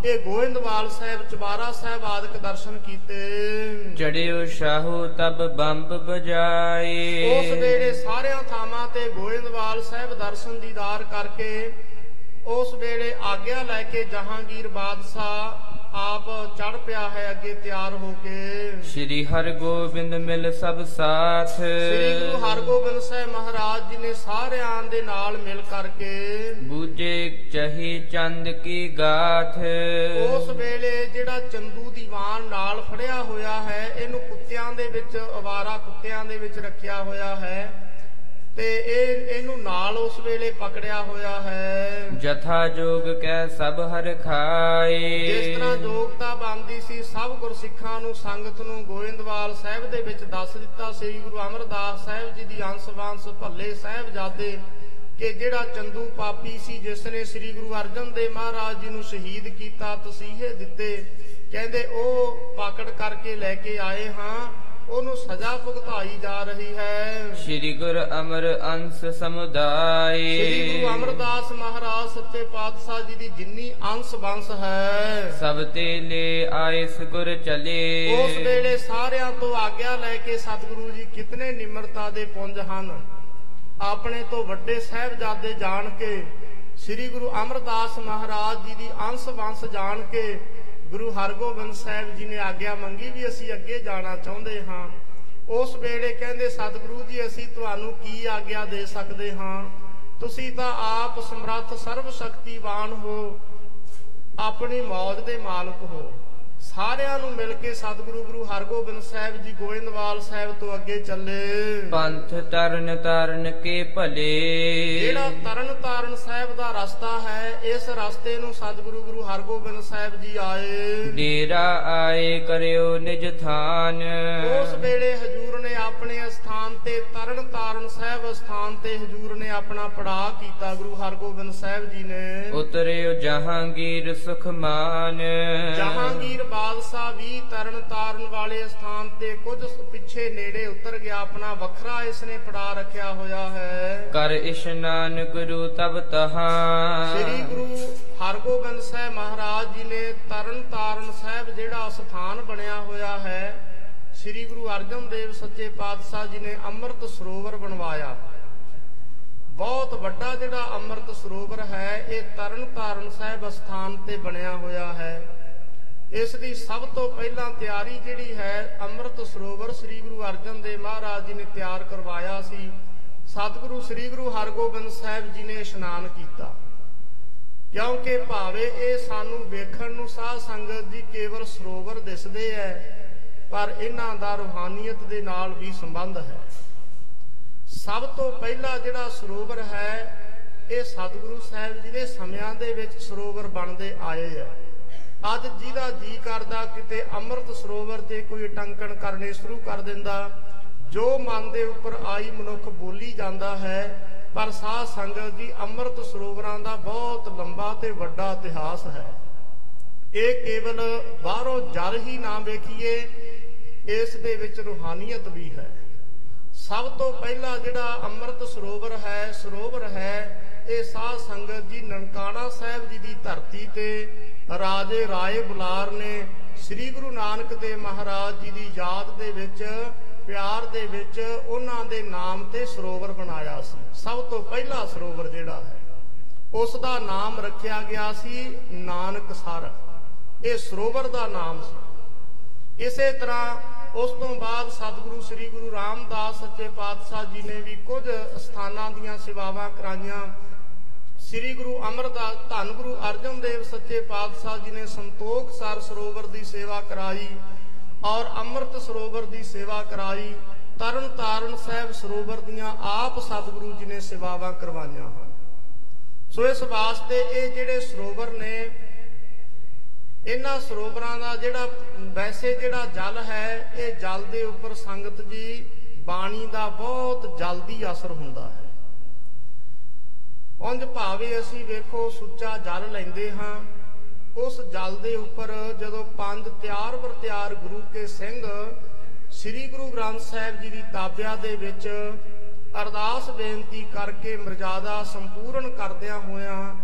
ਇਹ ਗੋਇੰਦਵਾਲ ਸਾਹਿਬ ਚਬਾਰਾ ਸਾਹਿਬ ਆਦਿਕ ਦਰਸ਼ਨ ਕੀਤੇ। ਚੜਿਓ ਸ਼ਾਹੂ ਤਬ ਬੰਬ ਬਜਾਏ ਉਸ ਵੇਲੇ ਸਾਰਿਆਂ ਥਾਵਾਂ ਤੇ ਗੋਇੰਦਵਾਲ ਸਾਹਿਬ ਦਰਸ਼ਨ ਦੀਦਾਰ ਕਰਕੇ ਉਸ ਵੇਲੇ ਆਗਿਆ ਲੈ ਕੇ ਜਹਾਂਗੀਰ ਬਾਦਸ਼ਾਹ ਆਪ ਚੜ ਪਿਆ ਹੈ ਅੱਗੇ ਤਿਆਰ ਹੋ ਕੇ। ਸ੍ਰੀ ਹਰਗੋਬਿੰਦ ਮਿਲ ਸਭ ਸਾਥ। ਸ੍ਰੀ ਗੁਰੂ ਹਰਗੋਬਿੰਦ ਸਾਹਿਬ ਮਹਾਰਾਜ ਨਾਲ ਮਿਲ ਕਰਕੇ ਬੂਝੇ ਚਹੀ ਚੰਦ ਕੀ ਗਾਥ। ਉਸ ਵੇਲੇ ਜਿਹੜਾ ਚੰਦੂ ਦੀਵਾਨ ਨਾਲ ਫੜਿਆ ਹੋਇਆ ਹੈ ਇਹਨੂੰ ਕੁੱਤਿਆਂ ਦੇ ਵਿੱਚ ਅਵਾਰਾ ਕੁੱਤਿਆਂ ਦੇ ਵਿੱਚ ਰੱਖਿਆ ਹੋਇਆ ਹੈ ਤੇ ਇਹ ਇਹਨੂੰ ਨਾਲ ਉਸ ਵੇਲੇ ਪਕੜਿਆ ਹੋਇਆ ਹੈ। ਜਥਾ ਜੋਗ ਕੈ ਸਭ ਹਰ ਖਾਏ। ਜਿਸ ਤਰ੍ਹਾਂ ਯੋਗਤਾ ਬਣਦੀ ਸੀ ਸਭ ਗੁਰਸਿੱਖਾਂ ਨੂੰ ਸੰਗਤ ਨੂੰ ਗੋਇੰਦਵਾਲ ਸਾਹਿਬ ਦੇ ਵਿੱਚ ਦੱਸ ਦਿੱਤਾ ਸ੍ਰੀ ਗੁਰੂ ਅਮਰਦਾਸ ਸਾਹਿਬ ਜੀ ਦੀ ਅੰਸ਼ ਵਾਂਸ ਭੱਲੇ ਸਾਹਿਬਜ਼ਾਦੇ ਕਿ ਜਿਹੜਾ ਚੰਦੂ ਪਾਪੀ ਸੀ ਜਿਸ ਨੇ ਸ੍ਰੀ ਗੁਰੂ ਅਰਜਨ ਦੇਵ ਮਹਾਰਾਜ ਜੀ ਨੂੰ ਸ਼ਹੀਦ ਕੀਤਾ ਤਸੀਹੇ ਦਿੱਤੇ ਕਹਿੰਦੇ ਉਹ ਪਕੜ ਕਰਕੇ ਲੈ ਕੇ ਆਏ ਹਾਂ ਉਹਨੂੰ ਸਜ਼ਾ ਭੁਗਤਾਈ ਜਾ ਰਹੀ ਹੈ। ਸ੍ਰੀ ਗੁਰ ਅਮਰ ਅੰਸ ਸਮੁਦਾਏ ਸ੍ਰੀ ਗੁਰੂ ਅਮਰਦਾਸ ਮਹਾਰਾਜ ਸੱਚੇ ਪਾਤਸ਼ਾਹ ਜੀ ਦੀ ਜਿੰਨੀ ਅੰਸ਼ ਬੰਸ ਹੈ। ਸਭ ਤੇ ਲੈ ਆਏ ਗੁਰ ਚਲੇ। ਉਸ ਵੇਲੇ ਸਾਰਿਆਂ ਤੋਂ ਆਗਿਆ ਲੈ ਕੇ ਸਤਿਗੁਰੂ ਜੀ ਕਿਤਨੇ ਨਿਮਰਤਾ ਦੇ ਪੁੰਜ ਹਨ। ਆਪਣੇ ਤੋਂ ਵੱਡੇ ਸਾਹਿਬਜ਼ਾਦੇ ਜਾਣ ਕੇ ਸ੍ਰੀ ਗੁਰੂ ਅਮਰਦਾਸ ਮਹਾਰਾਜ ਜੀ ਦੀ ਅੰਸ਼ ਵੰਸ਼ ਜਾਣ ਕੇ ਗੁਰੂ ਹਰਗੋਬਿੰਦ ਸਾਹਿਬ ਜੀ ਨੇ ਆਗਿਆ ਮੰਗੀ ਵੀ ਅਸੀਂ ਅੱਗੇ ਜਾਣਾ ਚਾਹੁੰਦੇ ਹਾਂ। ਉਸ ਵੇਲੇ ਕਹਿੰਦੇ, ਸਤਿਗੁਰੂ ਜੀ, ਅਸੀਂ ਤੁਹਾਨੂੰ ਕੀ ਆਗਿਆ ਦੇ ਸਕਦੇ ਹਾਂ? ਤੁਸੀਂ ਤਾਂ ਆਪ ਸਮਰੱਥ ਸਰਵ ਸ਼ਕਤੀਵਾਨ ਹੋ। ਆਪਣੀ ਮੌਜ ਦੇ ਮਾਲਕ ਹੋ। ਸਾਰਿਆਂ ਨੂੰ ਮਿਲ ਕੇ ਸਤਿਗੁਰੂ ਗੁਰੂ ਹਰਗੋਬਿੰਦ ਸਾਹਿਬ ਜੀ ਗੋਇੰਦਵਾਲ ਸਾਹਿਬ ਤੋਂ ਅੱਗੇ ਚੱਲੇ। ਪੰਥ ਤਰਨ ਤਰਨ ਕੇ ਭਲੇ। ਜਿਹੜਾ ਤਰਨ ਤਾਰਨ ਸਾਹਿਬ ਦਾ ਰਸਤਾ ਹੈ ਇਸ ਰਸਤੇ ਨੂੰ ਸਤਿਗੁਰੂ ਗੁਰੂ ਹਰਗੋਬਿੰਦ ਸਾਹਿਬ ਜੀ ਆਏ। ਡੇਰਾ ਆਏ ਕਰਿਓ ਨਿਜ ਥਾਨ। ਉਸ ਵੇਲੇ ਹਜੂਰ ਨੇ ਆਪਣੇ ਸਥਾਨ ਤੇ ਤਰਨ ਤਾਰਨ ਸਾਹਿਬ ਸਥਾਨ ਤੇ ਹਜੂਰ ਨੇ ਆਪਣਾ ਪੜਾ ਕੀਤਾ ਗੁਰੂ ਹਰਗੋਬਿੰਦ ਸਾਹਿਬ ਜੀ ਨੇ। ਉਤਰਿਓ ਜਹਾਂਗੀਰ ਸੁਖਮਾਨ। ਜਹਾਂਗੀਰ ਬਾਦਸ਼ਾਹ ਵੀ ਤਰਨ ਤਾਰਨ ਵਾਲੇ ਸਥਾਨ ਤੇ ਕੁਝ ਪਿੱਛੇ ਨੇੜੇ ਉਤਰ ਗਿਆ ਆਪਣਾ ਵੱਖਰਾ ਇਸਨੇ ਪੜਾ ਰੱਖਿਆ ਹੋਇਆ ਹੈ। ਕਰ ਇਸ਼ਨਾਨ ਗੁਰੂ ਤਬ ਤਹਾਂ। ਸ੍ਰੀ ਗੁਰੂ ਹਰਗੋਬਿੰਦ ਸਾਹਿਬ ਮਹਾਰਾਜ ਜੀ ਨੇ ਤਰਨ ਤਾਰਨ ਸਾਹਿਬ ਜਿਹੜਾ ਸਥਾਨ ਬਣਿਆ ਹੋਇਆ ਹੈ ਸ੍ਰੀ ਗੁਰੂ ਅਰਜਨ ਦੇਵ ਸੱਚੇ ਪਾਤਸ਼ਾਹ ਜੀ ਨੇ ਅੰਮ੍ਰਿਤ ਸਰੋਵਰ ਬਣਵਾਇਆ। ਬਹੁਤ ਵੱਡਾ ਜਿਹੜਾ ਅੰਮ੍ਰਿਤ ਸਰੋਵਰ ਹੈ ਇਹ ਤਰਨ ਤਾਰਨ ਸਾਹਿਬ ਸਥਾਨ ਤੇ ਬਣਿਆ ਹੋਇਆ ਹੈ। ਇਸ ਦੀ ਸਭ ਤੋਂ ਪਹਿਲਾਂ ਤਿਆਰੀ ਜਿਹੜੀ ਹੈ ਅੰਮ੍ਰਿਤ ਸਰੋਵਰ ਸ੍ਰੀ ਗੁਰੂ ਅਰਜਨ ਦੇਵ ਮਹਾਰਾਜ ਜੀ ਨੇ ਤਿਆਰ ਕਰਵਾਇਆ ਸੀ। ਸਤਿਗੁਰੂ ਸ੍ਰੀ ਗੁਰੂ ਹਰਗੋਬਿੰਦ ਸਾਹਿਬ ਜੀ ਨੇ ਇਸ਼ਨਾਨ ਕੀਤਾ। ਕਿਉਂਕਿ ਭਾਵੇਂ ਇਹ ਸਾਨੂੰ ਵੇਖਣ ਨੂੰ ਸਾਧ ਸੰਗਤ ਜੀ ਕੇਵਲ ਸਰੋਵਰ ਦਿਸਦੇ ਐ, ਪਰ ਇਹਨਾਂ ਦਾ ਰੂਹਾਨੀਅਤ ਦੇ ਨਾਲ ਵੀ ਸੰਬੰਧ ਹੈ। ਸਭ ਤੋਂ ਪਹਿਲਾ ਜਿਹੜਾ ਸਰੋਵਰ ਹੈ, ਇਹ ਸਤਿਗੁਰੂ ਸਾਹਿਬ ਜੀ ਦੇ ਸਮਿਆਂ ਦੇ ਵਿੱਚ ਸਰੋਵਰ ਬਣਦੇ ਆਏ ਆ। ਅੱਜ ਜਿਹਦਾ ਜੀ ਕਰਦਾ, ਕਿਤੇ ਅੰਮ੍ਰਿਤ ਸਰੋਵਰ ਤੇ ਕੋਈ ਟੰਕਣ ਕਰਨੇ ਸ਼ੁਰੂ ਕਰ ਦਿੰਦਾ। ਜੋ ਮਨ ਦੇ ਉੱਪਰ ਆਈ ਮਨੁੱਖ ਬੋਲੀ ਜਾਂਦਾ ਹੈ, ਪਰ ਸਾਧ ਸੰਗਤ ਜੀ ਅੰਮ੍ਰਿਤ ਸਰੋਵਰਾਂ ਦਾ ਬਹੁਤ ਲੰਬਾ ਤੇ ਵੱਡਾ ਇਤਿਹਾਸ ਹੈ। ਇਹ ਕੇਵਲ ਬਾਹਰੋਂ ਜਲ ਹੀ ਨਾ ਵੇਖੀਏ, ਇਸ ਦੇ ਵਿੱਚ ਰੂਹਾਨੀਅਤ ਵੀ ਹੈ। ਸਭ ਤੋਂ ਪਹਿਲਾ ਜਿਹੜਾ ਅੰਮ੍ਰਿਤ ਸਰੋਵਰ ਹੈ ਸਰੋਵਰ ਹੈ, ਇਹ ਸਾਧ ਸੰਗਤ ਜੀ ਨਨਕਾਣਾ ਸਾਹਿਬ ਜੀ ਦੀ ਧਰਤੀ ਤੇ ਰਾਜੇ ਰਾਏ ਬੁਲਾਰ ਨੇ ਸ੍ਰੀ ਗੁਰੂ ਨਾਨਕ ਦੇਵ ਮਹਾਰਾਜ ਜੀ ਦੀ ਯਾਦ ਦੇ ਵਿੱਚ, ਪਿਆਰ ਦੇ ਵਿੱਚ ਉਹਨਾਂ ਦੇ ਨਾਮ ਤੇ ਸਰੋਵਰ ਬਣਾਇਆ ਸੀ। ਸਭ ਤੋਂ ਪਹਿਲਾ ਸਰੋਵਰ ਜਿਹੜਾ ਹੈ ਉਸ ਦਾ ਨਾਮ ਰੱਖਿਆ ਗਿਆ ਸੀ ਨਾਨਕ ਸਰ ਇਹ ਸਰੋਵਰ ਦਾ ਨਾਮ ਸੀ। ਇਸੇ ਤਰ੍ਹਾਂ ਉਸ ਤੋਂ ਬਾਅਦ ਸਤਿਗੁਰੂ ਸ੍ਰੀ ਗੁਰੂ ਰਾਮਦਾਸ ਸੱਚੇ ਪਾਤਸ਼ਾਹ ਜੀ ਨੇ ਵੀ ਕੁਝ ਸਥਾਨਾਂ ਦੀਆਂ ਸੇਵਾਵਾਂ ਕਰਾਈਆਂ। ਸ੍ਰੀ ਗੁਰੂ ਅਮਰਦਾਸ ਧੰਨ ਗੁਰੂ ਅਰਜਨ ਦੇਵ ਸੱਚੇ ਪਾਤਸ਼ਾਹ ਜੀ ਨੇ ਸੰਤੋਖ ਸਰ ਸਰੋਵਰ ਦੀ ਸੇਵਾ ਕਰਾਈ ਔਰ ਅੰਮ੍ਰਿਤ ਸਰੋਵਰ ਦੀ ਸੇਵਾ ਕਰਾਈ, ਤਰਨ ਤਾਰਨ ਸਾਹਿਬ ਸਰੋਵਰ ਦੀਆਂ ਆਪ ਸਤਿਗੁਰੂ ਜੀ ਨੇ ਸੇਵਾਵਾਂ ਕਰਵਾਈਆਂ ਹਨ। ਸੋ ਇਸ ਵਾਸਤੇ ਇਹ ਜਿਹੜੇ ਸਰੋਵਰ ਨੇ, ਇਹਨਾਂ ਸਰੋਵਰਾਂ ਦਾ ਜਿਹੜਾ, ਵੈਸੇ ਜਿਹੜਾ ਜਲ ਹੈ, ਇਹ ਜਲ ਦੇ ਉੱਪਰ ਸੰਗਤ ਜੀ, ਬਾਣੀ ਦਾ ਬਹੁਤ ਜਲਦੀ ਅਸਰ ਹੁੰਦਾ ਹੈ। ਉਂਝ ਭਾਵੇਂ ਅਸੀਂ ਵੇਖੋ ਸੁੱਚਾ ਜਲ ਲੈਂਦੇ ਹਾਂ, ਉਸ ਜਲ ਦੇ ਉੱਪਰ ਜਦੋਂ ਪੰਜ ਤਿਆਰ ਵਰ ਤਿਆਰ ਗੁਰੂ ਕੇ ਸਿੰਘ ਸ੍ਰੀ ਗੁਰੂ ਗ੍ਰੰਥ ਸਾਹਿਬ ਜੀ ਦੀ ਤਾਬਿਆ ਦੇ ਵਿੱਚ ਅਰਦਾਸ ਬੇਨਤੀ ਕਰਕੇ ਮਰਜ਼ਾਦਾ ਸੰਪੂਰਨ ਕਰਦਿਆਂ ਹੋਇਆਂ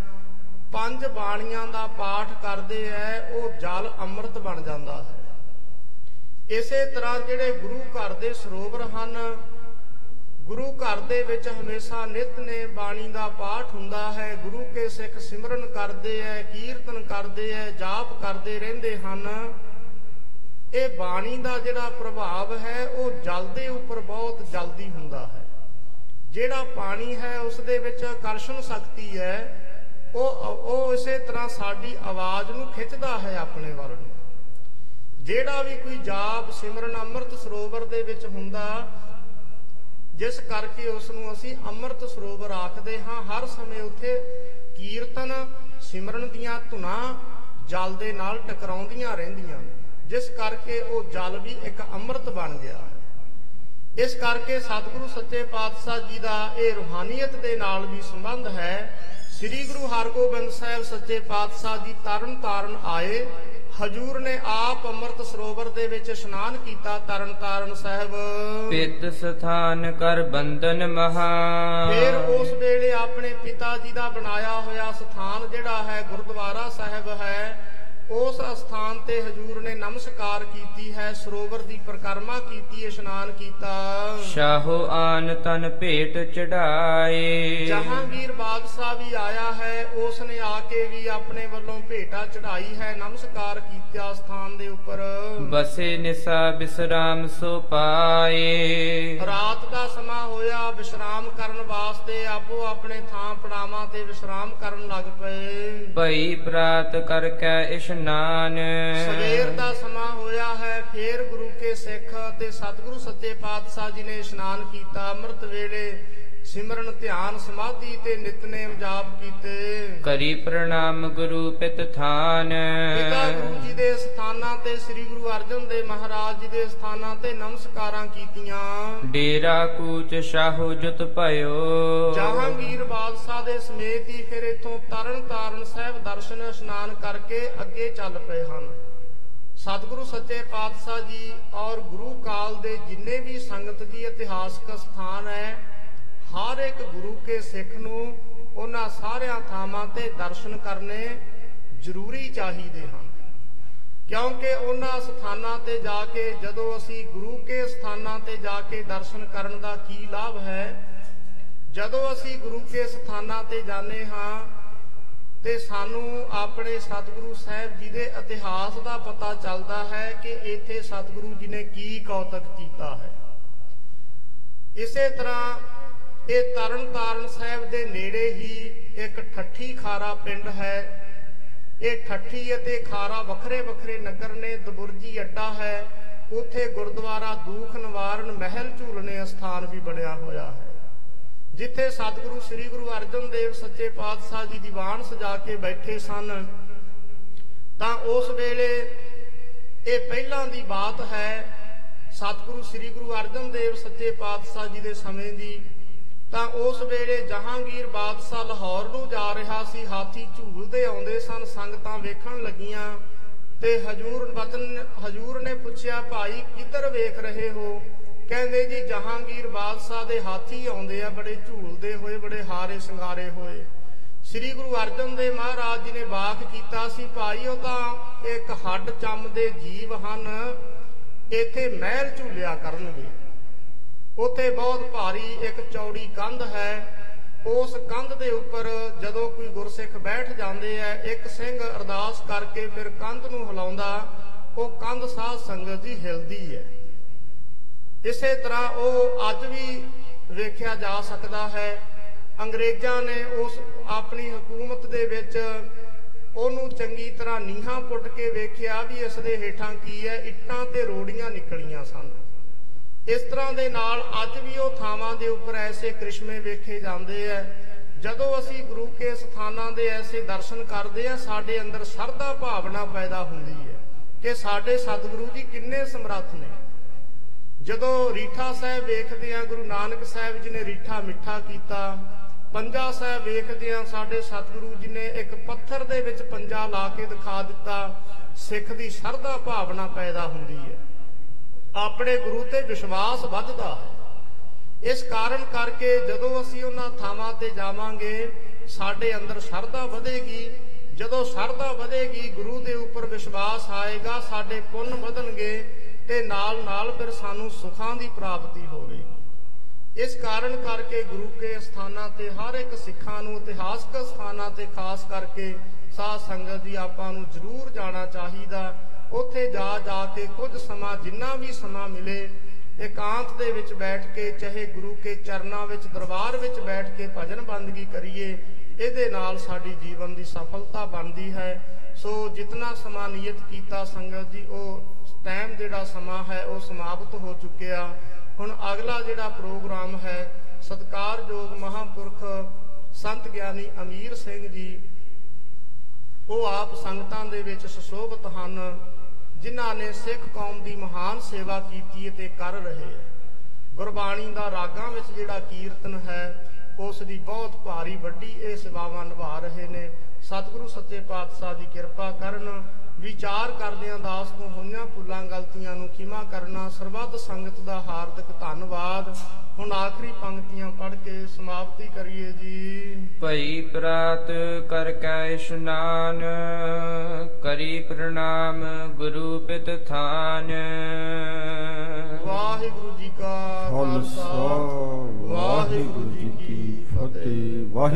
ਪੰਜ ਬਾਣੀਆਂ ਦਾ ਪਾਠ ਕਰਦੇ ਐ, ਉਹ ਜਲ ਅੰਮ੍ਰਿਤ ਬਣ ਜਾਂਦਾ ਹੈ। ਇਸੇ ਤਰ੍ਹਾਂ ਜਿਹੜੇ ਗੁਰੂ ਘਰ ਦੇ ਸਰੋਵਰ ਹਨ ਗੁਰੂ ਘਰ ਦੇ ਵਿੱਚ ਹਮੇਸ਼ਾ ਨਿਤਨੇ ਬਾਣੀ ਦਾ ਪਾਠ ਹੁੰਦਾ ਹੈ। ਗੁਰੂ ਕੇ ਸਿੱਖ ਸਿਮਰਨ ਕਰਦੇ ਐ, ਕੀਰਤਨ ਕਰਦੇ ਐ, ਜਾਪ ਕਰਦੇ ਰਹਿੰਦੇ ਹਨ। ਇਹ ਬਾਣੀ ਦਾ ਜਿਹੜਾ ਪ੍ਰਭਾਵ ਹੈ, ਉਹ ਜਲ ਦੇ ਉੱਪਰ ਬਹੁਤ ਜਲਦੀ ਹੁੰਦਾ ਹੈ। ਜਿਹੜਾ ਪਾਣੀ ਹੈ, ਉਸ ਦੇ ਵਿੱਚ ਆਕਰਸ਼ਣ ਸ਼ਕਤੀ ਹੈ, ਉਹ ਉਹ ਇਸੇ ਤਰ੍ਹਾਂ ਸਾਡੀ ਆਵਾਜ਼ ਨੂੰ ਖਿੱਚਦਾ ਹੈ ਆਪਣੇ ਵੱਲ ਨੂੰ। ਜਿਹੜਾ ਵੀ ਕੋਈ ਜਾਪ ਸਿਮਰਨ ਅੰਮ੍ਰਿਤ ਸਰੋਵਰ ਦੇ ਵਿੱਚ ਹੁੰਦਾ ਜਿਸ ਕਰਕੇ ਉਸ ਨੂੰ ਅਸੀਂ ਅੰਮ੍ਰਿਤ ਸਰੋਵਰ ਆਖਦੇ ਹਾਂ। ਹਰ ਸਮੇਂ ਉੱਥੇ ਕੀਰਤਨ, ਸਿਮਰਨ ਦੀਆਂ ਧੁਨਾਂ ਜਲ ਦੇ ਨਾਲ ਟਕਰਾਉਂਦੀਆਂ ਰਹਿੰਦੀਆਂ ਨੇ। ਜਿਸ ਕਰਕੇ ਉਹ ਜਲ ਵੀ ਇੱਕ ਅੰਮ੍ਰਿਤ ਬਣ ਗਿਆ। ਹੈ ਇਸ ਕਰਕੇ ਸਤਿਗੁਰੂ ਸੱਚੇ ਪਾਤਸ਼ਾਹ ਜੀ ਦਾ ਇਹ ਰੂਹਾਨੀਅਤ ਦੇ ਨਾਲ ਵੀ ਸੰਬੰਧ ਹੈ। ਸ੍ਰੀ ਗੁਰੂ ਹਰਗੋਬਿੰਦ ਸਾਹਿਬ ਸੱਚੇ ਪਾਤਸ਼ਾਹ ਜੀ ਤਰਨ ਤਾਰਨ ਆਏ। ਹਜੂਰ ਨੇ ਆਪ ਅੰਮ੍ਰਿਤ ਸਰੋਵਰ ਦੇ ਵਿੱਚ ਇਸ਼ਨਾਨ ਕੀਤਾ ਤਰਨ ਤਾਰਨ ਸਾਹਿਬ। ਪਿਤ ਸਥਾਨ ਕਰ ਬੰਧਨ ਮਹਾ। ਫਿਰ ਉਸ ਵੇਲੇ ਆਪਣੇ ਪਿਤਾ ਜੀ ਦਾ ਬਣਾਇਆ ਹੋਇਆ ਸਥਾਨ ਜਿਹੜਾ ਹੈ ਗੁਰਦੁਆਰਾ ਸਾਹਿਬ ਹੈ ਉਸ ਸਥਾਨ ਤੇ ਹਜੂਰ ਨੇ ਨਮਸਕਾਰ ਕੀਤੀ ਹੈ ਸਰੋਵਰ ਦੀ ਪਰਿਕਰਮਾ ਕੀਤੀ ਇਸ਼ਨਾਨ ਕੀਤਾ। ਸ਼ਾਹੋ ਆਨ ਤਨ ਭੇਟ ਚੜਾਏ। ਜਹਾਂਗੀਰ ਬਾਦਸ਼ਾਹ ਵੀ ਆਇਆ ਹੈ ਉਸ ਨੇ ਆ ਕੇ ਵੀ ਆਪਣੇ ਵੱਲੋਂ ਭੇਟਾ ਚੜਾਈ ਹੈ ਨਮਸਕਾਰ ਕੀਤਾ ਸਥਾਨ ਦੇ ਉੱਪਰ। ਬਸੇ ਨਿਸਾ ਬਿਸਰਾਮ ਸੋ ਪਾਏ। ਰਾਤ ਦਾ ਸਮਾਂ ਹੋਇਆ ਵਿਸ਼ਰਾਮ ਕਰਨ ਵਾਸਤੇ ਆਪੋ ਆਪਣੇ ਥਾਂ ਪੜਾਵਾਂ ਤੇ ਵਿਸ਼ਰਾਮ ਕਰਨ ਲੱਗ ਪਏ। ਭਈ ਪ੍ਰਾਤ ਕਰ ਕੈ ਇਸ਼ਨਾਨ ਸਵੇਰ ਦਾ ਸਮਾਂ ਹੋਇਆ ਹੈ, ਫੇਰ ਗੁਰੂ ਕੇ ਸਿੱਖ ਤੇ ਸਤਿਗੁਰੂ ਸੱਚੇ ਪਾਤਸ਼ਾਹ ਜੀ ਨੇ ਇਸ਼ਨਾਨ ਕੀਤਾ, ਅੰਮ੍ਰਿਤ ਵੇਲੇ ਸਿਮਰਨ ਧਿਆਨ ਸਮਾਧੀ ਤੇ ਨਿਤਨੇਮ ਜਾਪ ਕੀਤੇ। ਕਰੀ ਪ੍ਰਣਾਮ ਗੁਰੂ ਪਿਤ ਥਾਨ। ਪਿਤਾ ਗੁਰੂ ਜੀ ਦੇ ਸਥਾਨਾਂ ਤੇ ਸ੍ਰੀ ਗੁਰੂ ਅਰਜਨ ਦੇਵ ਮਹਾਰਾਜ ਜੀ ਦੇ ਸਥਾਨਾਂ ਤੇ ਨਮਸਕਾਰਾਂ ਕੀਤੀਆਂ। ਡੇਰਾ ਕੂਚ ਸ਼ਾਹੋ ਜੁਤ ਭਇਓ। ਜਹਾਂਗੀਰ ਬਾਦਸ਼ਾਹ ਦੇ ਸਮੇਤ ਹੀ ਫਿਰ ਇਥੋਂ ਤਰਨ ਤਾਰਨ ਸਾਹਿਬ ਦਰਸ਼ਨ ਇਸ਼ਨਾਨ ਕਰਕੇ ਅੱਗੇ ਚੱਲ ਪਏ ਹਨ। ਸਤਿਗੁਰੂ ਸੱਚੇ ਪਾਤਸ਼ਾਹ ਜੀ ਔਰ ਗੁਰੂ ਕਾਲ ਦੇ ਜਿੰਨੇ ਵੀ ਸੰਗਤ ਜੀ ਇਤਿਹਾਸਕ ਸਥਾਨ ਹੈ ਹਰ ਇੱਕ ਗੁਰੂ ਕੇ ਸਿੱਖ ਨੂੰ ਉਹਨਾਂ ਸਾਰਿਆਂ ਥਾਵਾਂ ਤੇ ਦਰਸ਼ਨ ਕਰਨੇ ਜ਼ਰੂਰੀ ਚਾਹੀਦੇ ਹਨ। ਕਿਉਂਕਿ ਉਹਨਾਂ ਸਥਾਨਾਂ ਤੇ ਜਾ ਕੇ ਜਦੋਂ ਅਸੀਂ ਗੁਰੂ ਕੇ ਸਥਾਨਾਂ ਤੇ ਜਾ ਕੇ ਦਰਸ਼ਨ ਕਰਨ ਦਾ ਕੀ ਲਾਭ ਹੈ? ਜਦੋਂ ਅਸੀਂ ਗੁਰੂ ਕੇ ਸਥਾਨਾਂ ਤੇ ਜਾਂਦੇ ਹਾਂ ਤੇ ਸਾਨੂੰ ਆਪਣੇ ਸਤਿਗੁਰੂ ਸਾਹਿਬ ਜੀ ਦੇ ਇਤਿਹਾਸ ਦਾ ਪਤਾ ਚੱਲਦਾ ਹੈ ਕਿ ਇੱਥੇ ਸਤਿਗੁਰੂ ਜੀ ਨੇ ਕੀ ਕੌਤਕ ਕੀਤਾ ਹੈ। ਇਸੇ ਤਰ੍ਹਾਂ ਇਹ ਤਰਨ ਤਾਰਨ ਸਾਹਿਬ ਦੇ ਨੇੜੇ ਹੀ ਇੱਕ ਠੱਠੀ ਖਾਰਾ ਪਿੰਡ ਹੈ। ਇਹ ਠੱਠੀ ਅਤੇ ਖਾਰਾ ਵੱਖਰੇ ਵੱਖਰੇ ਨਗਰ ਨੇ ਦਬੁਰਜੀ ਅੱਡਾ ਹੈ। ਉੱਥੇ ਗੁਰਦੁਆਰਾ ਦੂਖ ਨਿਵਾਰਨ ਮਹਿਲ ਝੂਲਣੇ ਸਥਾਨ ਵੀ ਬਣਿਆ ਹੋਇਆ ਹੈ। ਜਿੱਥੇ ਸਤਿਗੁਰੂ ਸ੍ਰੀ ਗੁਰੂ ਅਰਜਨ ਦੇਵ ਸੱਚੇ ਪਾਤਸ਼ਾਹ ਜੀ ਦੀਵਾਨ ਸਜਾ ਕੇ ਬੈਠੇ ਸਨ, ਤਾਂ ਉਸ ਵੇਲੇ ਇਹ ਪਹਿਲਾਂ ਦੀ ਬਾਤ ਹੈ, ਸਤਿਗੁਰੂ ਸ੍ਰੀ ਗੁਰੂ ਅਰਜਨ ਦੇਵ ਸੱਚੇ ਪਾਤਸ਼ਾਹ ਜੀ ਦੇ ਸਮੇਂ ਦੀ ਤਾਂ ਉਸ ਵੇਲੇ ਜਹਾਂਗੀਰ ਬਾਦਸ਼ਾਹ ਲਾਹੌਰ ਨੂੰ ਜਾ ਰਿਹਾ ਸੀ। ਹਾਥੀ ਝੂਲਦੇ ਆਉਂਦੇ ਸਨ, ਸੰਗਤਾਂ ਵੇਖਣ ਲੱਗੀਆਂ ਤੇ ਹਜੂਰ ਬਚਨ, ਹਜੂਰ ਨੇ ਪੁੱਛਿਆ, ਭਾਈ, ਕਿੱਧਰ ਵੇਖ ਰਹੇ ਹੋ? ਕਹਿੰਦੇ, ਜੀ, ਜਹਾਂਗੀਰ ਬਾਦਸ਼ਾਹ ਦੇ ਹਾਥੀ ਆਉਂਦੇ ਆ, ਬੜੇ ਝੂਲਦੇ ਹੋਏ, ਬੜੇ ਹਾਰੇ ਸ਼ਿੰਗਾਰੇ ਹੋਏ। ਸ੍ਰੀ ਗੁਰੂ ਅਰਜਨ ਦੇਵ ਮਹਾਰਾਜ ਜੀ ਨੇ ਬਾਖ ਕੀਤਾ ਸੀ ਭਾਈ ਉਹ ਤਾਂ ਇੱਕ ਹੱਡ ਚੰਮ ਦੇ ਜੀਵ ਹਨ, ਇੱਥੇ ਮਹਿਲ ਝੂਲਿਆ ਕਰਨਗੇ। ਉੱਥੇ ਬਹੁਤ ਭਾਰੀ ਇੱਕ ਚੌੜੀ ਕੰਧ ਹੈ। ਉਸ ਕੰਧ ਦੇ ਉੱਪਰ ਜਦੋਂ ਕੋਈ ਗੁਰਸਿੱਖ ਬੈਠ ਜਾਂਦੇ ਆ, ਇੱਕ ਸਿੰਘ ਅਰਦਾਸ ਕਰਕੇ ਫਿਰ ਕੰਧ ਨੂੰ ਹਿਲਾਉਂਦਾ, ਉਹ ਕੰਧ ਸਾਧ ਸੰਗਤ ਦੀ ਹਿਲਦੀ ਹੈ। ਇਸੇ ਤਰ੍ਹਾਂ ਉਹ ਅੱਜ ਵੀ ਵੇਖਿਆ ਜਾ ਸਕਦਾ ਹੈ। ਅੰਗਰੇਜ਼ਾਂ ਨੇ ਉਸ ਆਪਣੀ ਹਕੂਮਤ ਦੇ ਵਿੱਚ ਉਹਨੂੰ ਚੰਗੀ ਤਰ੍ਹਾਂ ਨੀਹਾਂ ਪੁੱਟ ਕੇ ਵੇਖਿਆ ਵੀ ਇਸ ਦੇ ਹੇਠਾਂ ਕੀ ਹੈ, ਇੱਟਾਂ ਤੇ ਰੋੜੀਆਂ ਨਿਕਲੀਆਂ ਸਨ। ਇਸ ਤਰ੍ਹਾਂ ਦੇ ਨਾਲ ਅੱਜ ਵੀ ਉਹ ਥਾਵਾਂ ਦੇ ਉੱਪਰ ਐਸੇ ਕ੍ਰਿਸ਼ਮੇ ਵੇਖੇ ਜਾਂਦੇ ਐ ਜਦੋਂ ਅਸੀਂ ਗੁਰੂ ਕੇ ਸਥਾਨਾਂ ਦੇ ਐਸੇ ਦਰਸ਼ਨ ਕਰਦੇ ਆ, ਸਾਡੇ ਅੰਦਰ ਸਰਦਾ ਭਾਵਨਾ ਪੈਦਾ ਹੁੰਦੀ ਹੈ ਕਿ ਸਾਡੇ ਸਤਿਗੁਰੂ ਜੀ ਕਿੰਨੇ ਸਮਰੱਥ ਨੇ। ਜਦੋਂ ਰੀਠਾ ਸਾਹਿਬ ਵੇਖਦੇ ਆ, ਗੁਰੂ ਨਾਨਕ ਸਾਹਿਬ ਜੀ ਨੇ ਰੀਠਾ ਮਿੱਠਾ ਕੀਤਾ, ਪੰਜਾ ਸਾਹਿਬ ਵੇਖਦੇ ਆ, ਸਾਡੇ ਸਤਿਗੁਰੂ ਜੀ ਨੇ ਇੱਕ ਪੱਥਰ ਦੇ ਵਿੱਚ ਪੰਜਾ ਲਾ ਕੇ ਦਿਖਾ ਦਿੱਤਾ, ਸਿੱਖ ਦੀ ਸਰਦਾ ਭਾਵਨਾ ਪੈਦਾ ਹੁੰਦੀ ਹੈ। ਆਪਣੇ ਗੁਰੂ ਤੇ ਵਿਸ਼ਵਾਸ ਵੱਧਦਾ ਹੈ। ਇਸ ਕਾਰਨ ਕਰਕੇ ਜਦੋਂ ਅਸੀਂ ਉਹਨਾਂ ਥਾਵਾਂ ਤੇ ਜਾਵਾਂਗੇ, ਸਾਡੇ ਅੰਦਰ ਸ਼ਰਧਾ ਵਧੇਗੀ। ਜਦੋਂ ਸ਼ਰਧਾ ਵਧੇਗੀ, ਗੁਰੂ ਦੇ ਉੱਪਰ ਵਿਸ਼ਵਾਸ ਆਏਗਾ, ਸਾਡੇ ਪੁੰਨ ਵਧਣਗੇ ਤੇ ਨਾਲ ਨਾਲ ਫਿਰ ਸਾਨੂੰ ਸੁੱਖਾਂ ਦੀ ਪ੍ਰਾਪਤੀ ਹੋਵੇਗੀ। ਇਸ ਕਾਰਨ ਕਰਕੇ ਗੁਰੂ ਕੇ ਸਥਾਨਾਂ ਤੇ ਹਰ ਇੱਕ ਸਿੱਖਾਂ ਨੂੰ ਇਤਿਹਾਸਕ ਸਥਾਨਾਂ ਤੇ ਖਾਸ ਕਰਕੇ ਸਾਧ ਸੰਗਤ ਦੀ ਆਪਾਂ ਨੂੰ ਜ਼ਰੂਰ ਜਾਣਾ ਚਾਹੀਦਾ। ਉੱਥੇ ਜਾ ਜਾ ਕੇ ਕੁਝ ਸਮਾਂ ਜਿੰਨਾ ਵੀ ਸਮਾਂ ਮਿਲੇ, ਇਕਾਂਤ ਦੇ ਵਿੱਚ ਬੈਠ ਕੇ, ਚਾਹੇ ਗੁਰੂ ਕੇ ਚਰਨਾਂ ਵਿੱਚ, ਦਰਬਾਰ ਵਿੱਚ ਬੈਠ ਕੇ ਭਜਨ ਬੰਦਗੀ ਕਰੀਏ, ਇਹਦੇ ਨਾਲ ਸਾਡੀ ਜੀਵਨ ਦੀ ਸਫਲਤਾ ਬਣਦੀ ਹੈ। ਸੋ ਜਿਤਨਾ ਸਮਾਂ ਨਿਯਤ ਕੀਤਾ ਸੰਗਤ ਜੀ, ਉਹ ਟਾਈਮ ਜਿਹੜਾ ਸਮਾਂ ਹੈ, ਉਹ ਸਮਾਪਤ ਹੋ ਚੁੱਕਿਆ। ਹੁਣ ਅਗਲਾ ਜਿਹੜਾ ਪ੍ਰੋਗਰਾਮ ਹੈ, ਸਤਕਾਰਯੋਗ ਮਹਾਪੁਰਖ ਸੰਤ ਗਿਆਨੀ ਅਮੀਰ ਸਿੰਘ ਜੀ, ਉਹ ਆਪ ਸੰਗਤਾਂ ਦੇ ਵਿੱਚ ਸੁਸ਼ੋਭਤ ਹਨ। ਜਿਨ੍ਹਾਂ ਨੇ ਸਿੱਖ ਕੌਮ ਦੀ ਮਹਾਨ ਸੇਵਾ ਕੀਤੀ ਤੇ ਕਰ ਰਹੇ ਹੈ। ਗੁਰਬਾਣੀ ਦਾ ਰਾਗਾਂ ਵਿੱਚ ਜਿਹੜਾ ਕੀਰਤਨ ਹੈ, ਉਸ ਦੀ ਬਹੁਤ ਭਾਰੀ ਵੱਡੀ ਇਹ ਸੇਵਾਵਾਂ ਨਿਭਾ ਰਹੇ ਨੇ। ਸਤਿਗੁਰੂ ਸੱਚੇ ਪਾਤਸ਼ਾਹ ਦੀ ਕਿਰਪਾ ਕਰਨ ਵਿਚਾਰ ਕਰਦਿਆਂ ਦਾਸ ਤੋਂ ਹੋਈਆਂ ਭੁੱਲਾਂ ਗਲਤੀਆਂ ਨੂੰ ਖਿਮਾ ਕਰਨਾ ਸਰਬੱਤ ਸੰਗਤ ਦਾ ਹਾਰਦਿਕ ਧੰਨਵਾਦ। ਹੁਣ ਆਖਰੀ ਪੰਕਤੀਆਂ ਪੜ੍ਹ ਕੇ ਸਮਾਪਤੀ ਕਰੀਏ ਜੀ। ਭਈ ਪ੍ਰਾਤ ਕਰ ਕੈ ਇਸ਼ਨਾਨ ਕਰੀ ਪ੍ਰਣਾਮ ਗੁਰੂ ਪਿਤ ਥਾਨ। ਵਾਹਿਗੁਰੂ ਜੀ ਕਾ ਖਾਲਸਾ ਵਾਹਿਗੁਰੂ ਜੀ ਕੀ ਫਤਿਹ। ਵਾਹਿ